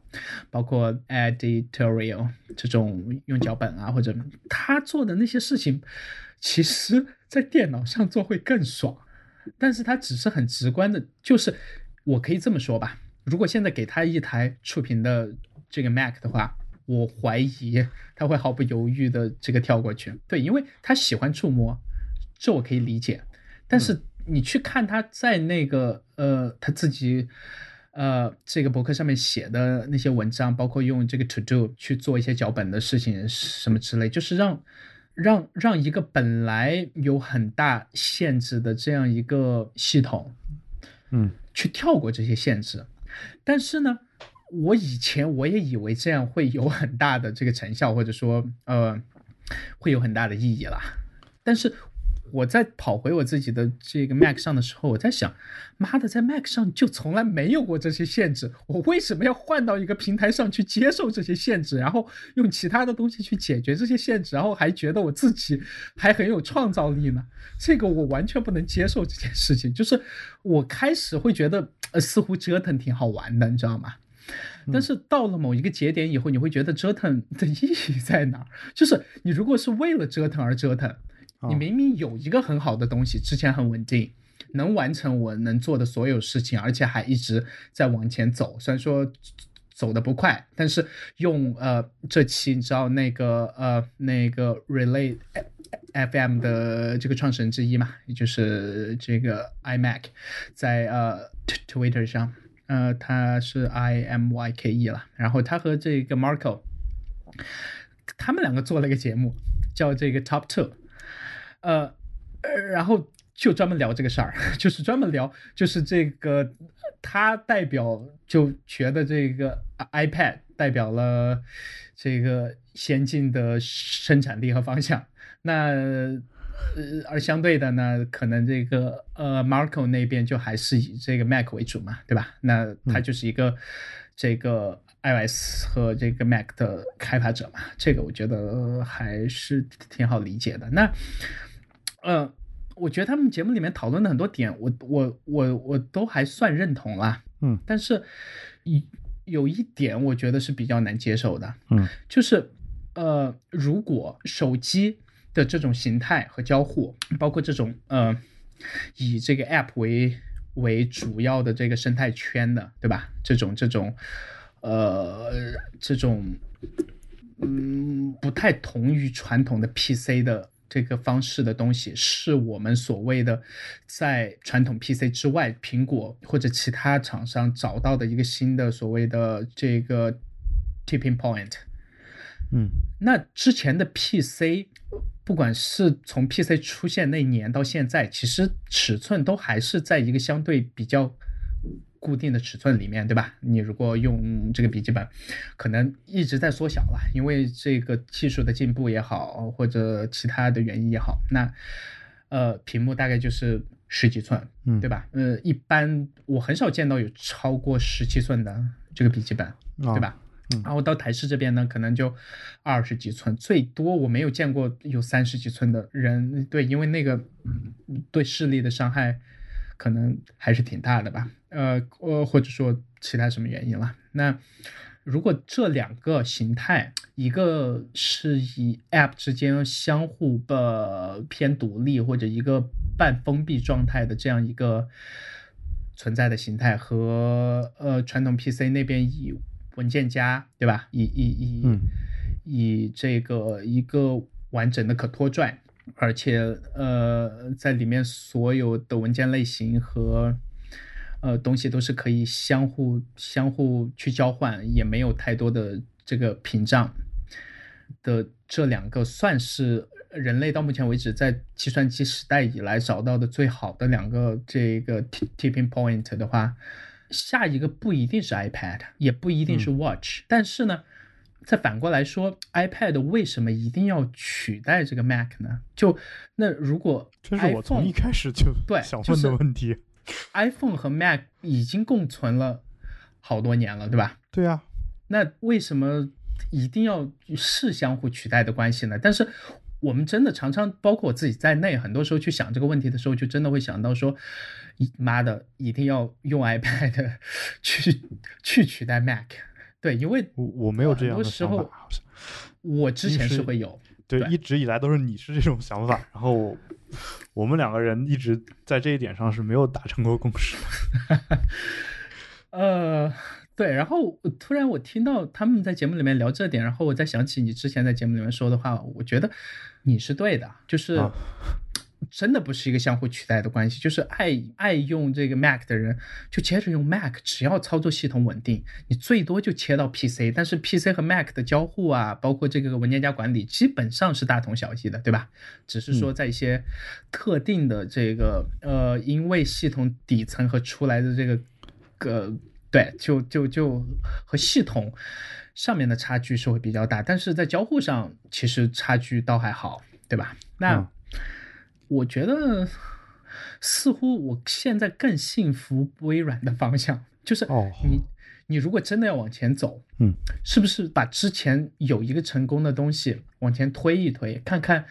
包括 Editorial 这种用脚本啊，或者他做的那些事情，其实在电脑上做会更爽。但是它只是很直观的，就是我可以这么说吧，如果现在给他一台触屏的这个 Mac 的话，我怀疑他会毫不犹豫的这个跳过去。对，因为他喜欢触摸，这我可以理解。但是你去看他在那个呃他自己呃这个博客上面写的那些文章，包括用这个 To Do 去做一些脚本的事情什么之类，就是让让让一个本来有很大限制的这样一个系统，嗯去跳过这些限制。但是呢，我以前我也以为这样会有很大的这个成效，或者说呃会有很大的意义啦。但是我在跑回我自己的这个 Mac 上的时候，我在想，妈的，在 Mac 上就从来没有过这些限制，我为什么要换到一个平台上去接受这些限制，然后用其他的东西去解决这些限制，然后还觉得我自己还很有创造力呢？这个我完全不能接受这件事情。就是我开始会觉得，呃，似乎折腾挺好玩的，你知道吗？但是到了某一个节点以后，你会觉得折腾的意义在哪儿？就是你如果是为了折腾而折腾，你明明有一个很好的东西，之前很稳定，能完成我能做的所有事情，而且还一直在往前走。虽然说走的不快，但是用呃这期你知道那个呃那个 Relay FM 的这个创始人之一嘛，也就是这个 iMac，在呃 Twitter 上，呃他是 I M Y K E 了，然后他和这个 Marco，他们两个做了一个节目，叫这个 Top Two。呃，然后就专门聊这个事儿，(laughs) 就是专门聊，就是这个他代表就觉得这个 iPad 代表了这个先进的生产力和方向，那呃而相对的呢，可能这个呃 Marco 那边就还是以这个 Mac 为主嘛，对吧？那他就是一个这个 iOS 和这个 Mac 的开发者嘛，这个我觉得还是挺好理解的。那呃，我觉得他们节目里面讨论的很多点，我我我我都还算认同啦。嗯，但是有有一点我觉得是比较难接受的。嗯，就是呃，如果手机的这种形态和交互，包括这种呃以这个 App 为为主要的这个生态圈的，对吧？这种这种呃这种嗯不太同于传统的 PC 的。这个方式的东西是我们所谓的在传统 PC 之外，苹果或者其他厂商找到的一个新的所谓的这个 tipping point。嗯，那之前的 PC，不管是从 PC 出现那年到现在，其实尺寸都还是在一个相对比较。固定的尺寸里面，对吧？你如果用这个笔记本，可能一直在缩小了，因为这个技术的进步也好，或者其他的原因也好，那呃，屏幕大概就是十几寸，嗯对吧？呃，一般我很少见到有超过十七寸的这个笔记本，对吧？嗯然后到台式这边呢，可能就二十几寸，最多我没有见过有三十几寸的人，对，因为那个嗯对视力的伤害可能还是挺大的吧。呃，呃，或者说其他什么原因了。那如果这两个形态，一个是以 App 之间相互的偏独立或者一个半封闭状态的这样一个存在的形态，和呃传统 PC 那边以文件夹，对吧？以以以、嗯以这个一个完整的可拖拽，而且呃在里面所有的文件类型和呃，东西都是可以相互相互去交换，也没有太多的这个屏障的这两个，算是人类到目前为止在计算机时代以来找到的最好的两个这个 tipping point 的话，下一个不一定是 iPad，也不一定是 Watch，、但是呢。再反过来说，iPad 为什么一定要取代这个 Mac 呢？就那如果这是我从一开始就对想问的问题。iPhone 和 Mac 已经共存了好多年了，对吧？对啊，那为什么一定要是相互取代的关系呢？但是我们真的常常，包括我自己在内，很多时候去想这个问题的时候，就真的会想到说，一妈的，一定要用 iPad 去去取代 Mac。对，因为我我没有这样的想法，我之前是是会有，对，对一直以来都是你是这种想法，然后我们两个人一直在这一点上是没有达成过共识的。(laughs) 呃，对，然后突然我听到他们在节目里面聊这点，然后我再想起你之前在节目里面说的话，我觉得你是对的，就是真的不是一个相互取代的关系。就是爱爱用这个 Mac 的人，就接着用 Mac，只要操作系统稳定，你最多就切到 PC。但是 PC 和 Mac 的交互啊，包括这个文件夹管理，基本上是大同小异的，对吧？只是说在一些特定的这个呃，因为系统底层和出来的这个个。对，就就就和系统上面的差距是会比较大，但是在交互上其实差距倒还好，对吧？那我觉得似乎我现在更信服微软的方向，就是你你如果真的要往前走，嗯，是不是把之前有一个成功的东西往前推一推，看看？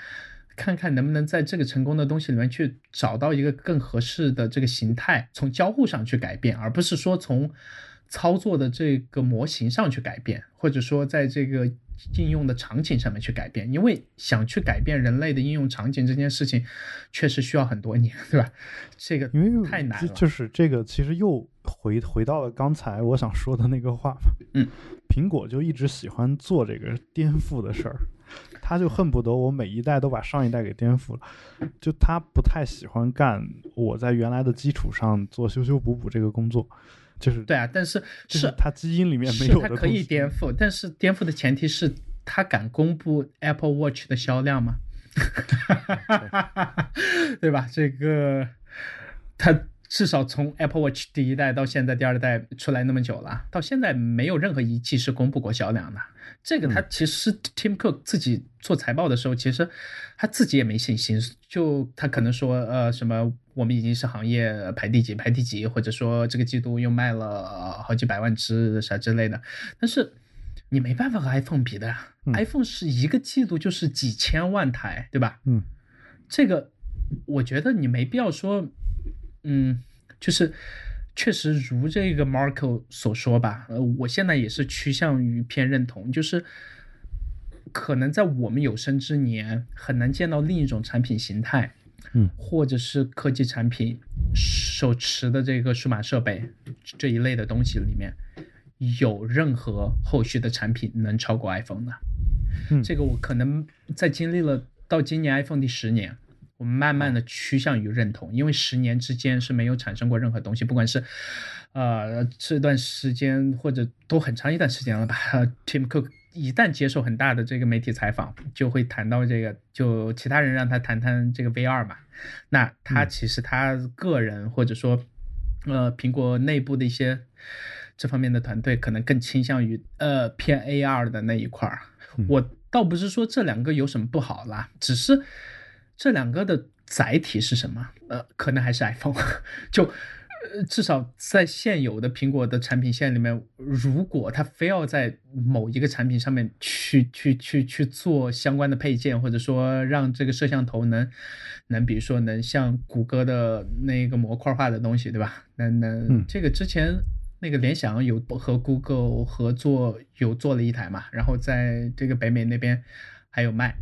看看能不能在这个成功的东西里面去找到一个更合适的这个形态，从交互上去改变，而不是说从操作的这个模型上去改变，或者说在这个应用的场景上面去改变。因为想去改变人类的应用场景这件事情，确实需要很多年，对吧？这个因为太难了。就是这个，其实又回回到了刚才我想说的那个话嗯，(laughs) 苹果就一直喜欢做这个颠覆的事儿。他就恨不得我每一代都把上一代给颠覆了，就他不太喜欢干我在原来的基础上做修修补补这个工作，就是对啊，但是是他基因里面没有的，他可以颠覆，但是颠覆的前提是他敢公布 Apple Watch 的销量吗？(laughs) 对吧？这个他至少从 Apple Watch 第一代到现在第二代出来那么久了，到现在没有任何仪器是公布过销量的。这个他其实 Tim Cook 自己做财报的时候，其实他自己也没信心，就他可能说，呃，什么我们已经是行业排第几排第几，或者说这个季度又卖了好几百万只啥之类的。但是你没办法和 iPhone 比的，iPhone 是一个季度就是几千万台，对吧？嗯，这个我觉得你没必要说，嗯，就是。确实如这个 Marco 所说吧，呃，我现在也是趋向于偏认同，就是可能在我们有生之年很难见到另一种产品形态，嗯，或者是科技产品手持的这个数码设备这一类的东西里面，有任何后续的产品能超过 iPhone 的。嗯，这个我可能在经历了到今年 iPhone 第十年。我们慢慢的趋向于认同，因为十年之间是没有产生过任何东西，不管是，呃，这段时间或者都很长一段时间了吧。Tim Cook 一旦接受很大的这个媒体采访，就会谈到这个，就其他人让他谈谈这个 VR 嘛。那他其实他个人或者说，呃，苹果内部的一些这方面的团队可能更倾向于呃偏 AR 的那一块儿。我倒不是说这两个有什么不好啦，只是。这两个的载体是什么？呃，可能还是 iPhone。(laughs) 就，呃，至少在现有的苹果的产品线里面，如果它非要在某一个产品上面去去去去做相关的配件，或者说让这个摄像头能能，比如说能像谷歌的那个模块化的东西，对吧？能能，这个之前那个联想有和 Google 合作，有做了一台嘛，然后在这个北美那边还有卖。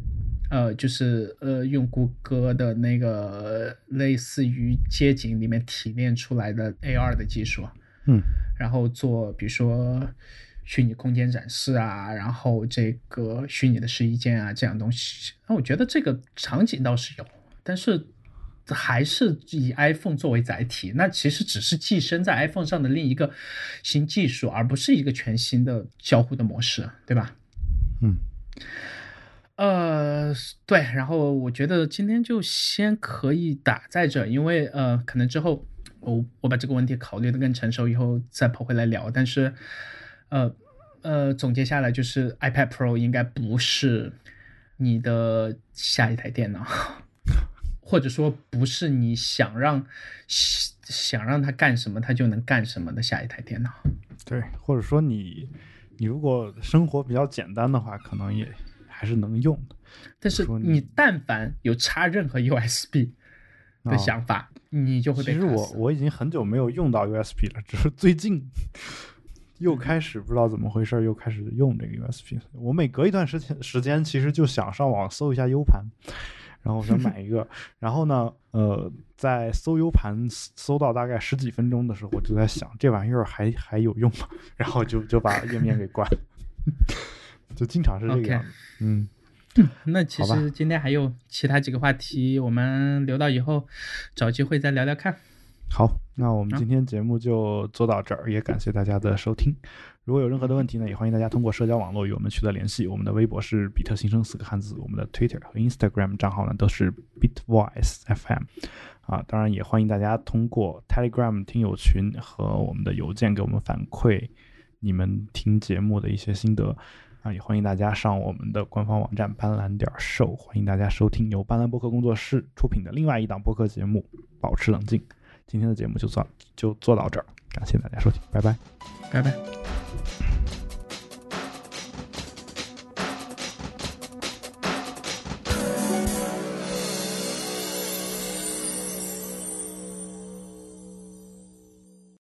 呃，就是呃，用谷歌的那个类似于街景里面提炼出来的 AR 的技术，嗯，然后做比如说虚拟空间展示啊，然后这个虚拟的试衣间啊这样东西，那我觉得这个场景倒是有，但是还是以 iPhone 作为载体，那其实只是寄生在 iPhone 上的另一个新技术，而不是一个全新的交互的模式，对吧？嗯。呃，对，然后我觉得今天就先可以打在这，因为呃，可能之后我我把这个问题考虑的更成熟以后再跑回来聊。但是，呃呃，总结下来就是 iPad Pro 应该不是你的下一台电脑，(laughs) 或者说不是你想让想让它干什么它就能干什么的下一台电脑。对，或者说你你如果生活比较简单的话，可能也。还是能用的，但是你但凡有插任何 USB 的想法，你就会被。其实我我已经很久没有用到 USB 了，只是最近 (laughs) 又开始不知道怎么回事，又开始用这个 USB。我每隔一段时间时间，其实就想上网搜一下 U 盘，然后我想买一个，(laughs) 然后呢，呃，在搜 U 盘搜到大概十几分钟的时候，我就在想这玩意儿还还有用吗？然后就就把页面给关，就经常是这个样子。嗯，(laughs) 那其实今天还有其他几个话题，我们留到以后找机会再聊聊看。好，那我们今天节目就做到这儿，也感谢大家的收听。如果有任何的问题呢，也欢迎大家通过社交网络与我们取得联系。我们的微博是比特新生四个汉字，我们的 Twitter 和 Instagram 账号呢都是 Bitvoice FM。啊，当然也欢迎大家通过 Telegram 听友群和我们的邮件给我们反馈你们听节目的一些心得。啊，也欢迎大家上我们的官方网站斑斓点 show，欢迎大家收听由斑斓播客工作室出品的另外一档播客节目《保持冷静》。今天的节目就算就做到这儿，感谢大家收听，拜拜，拜拜。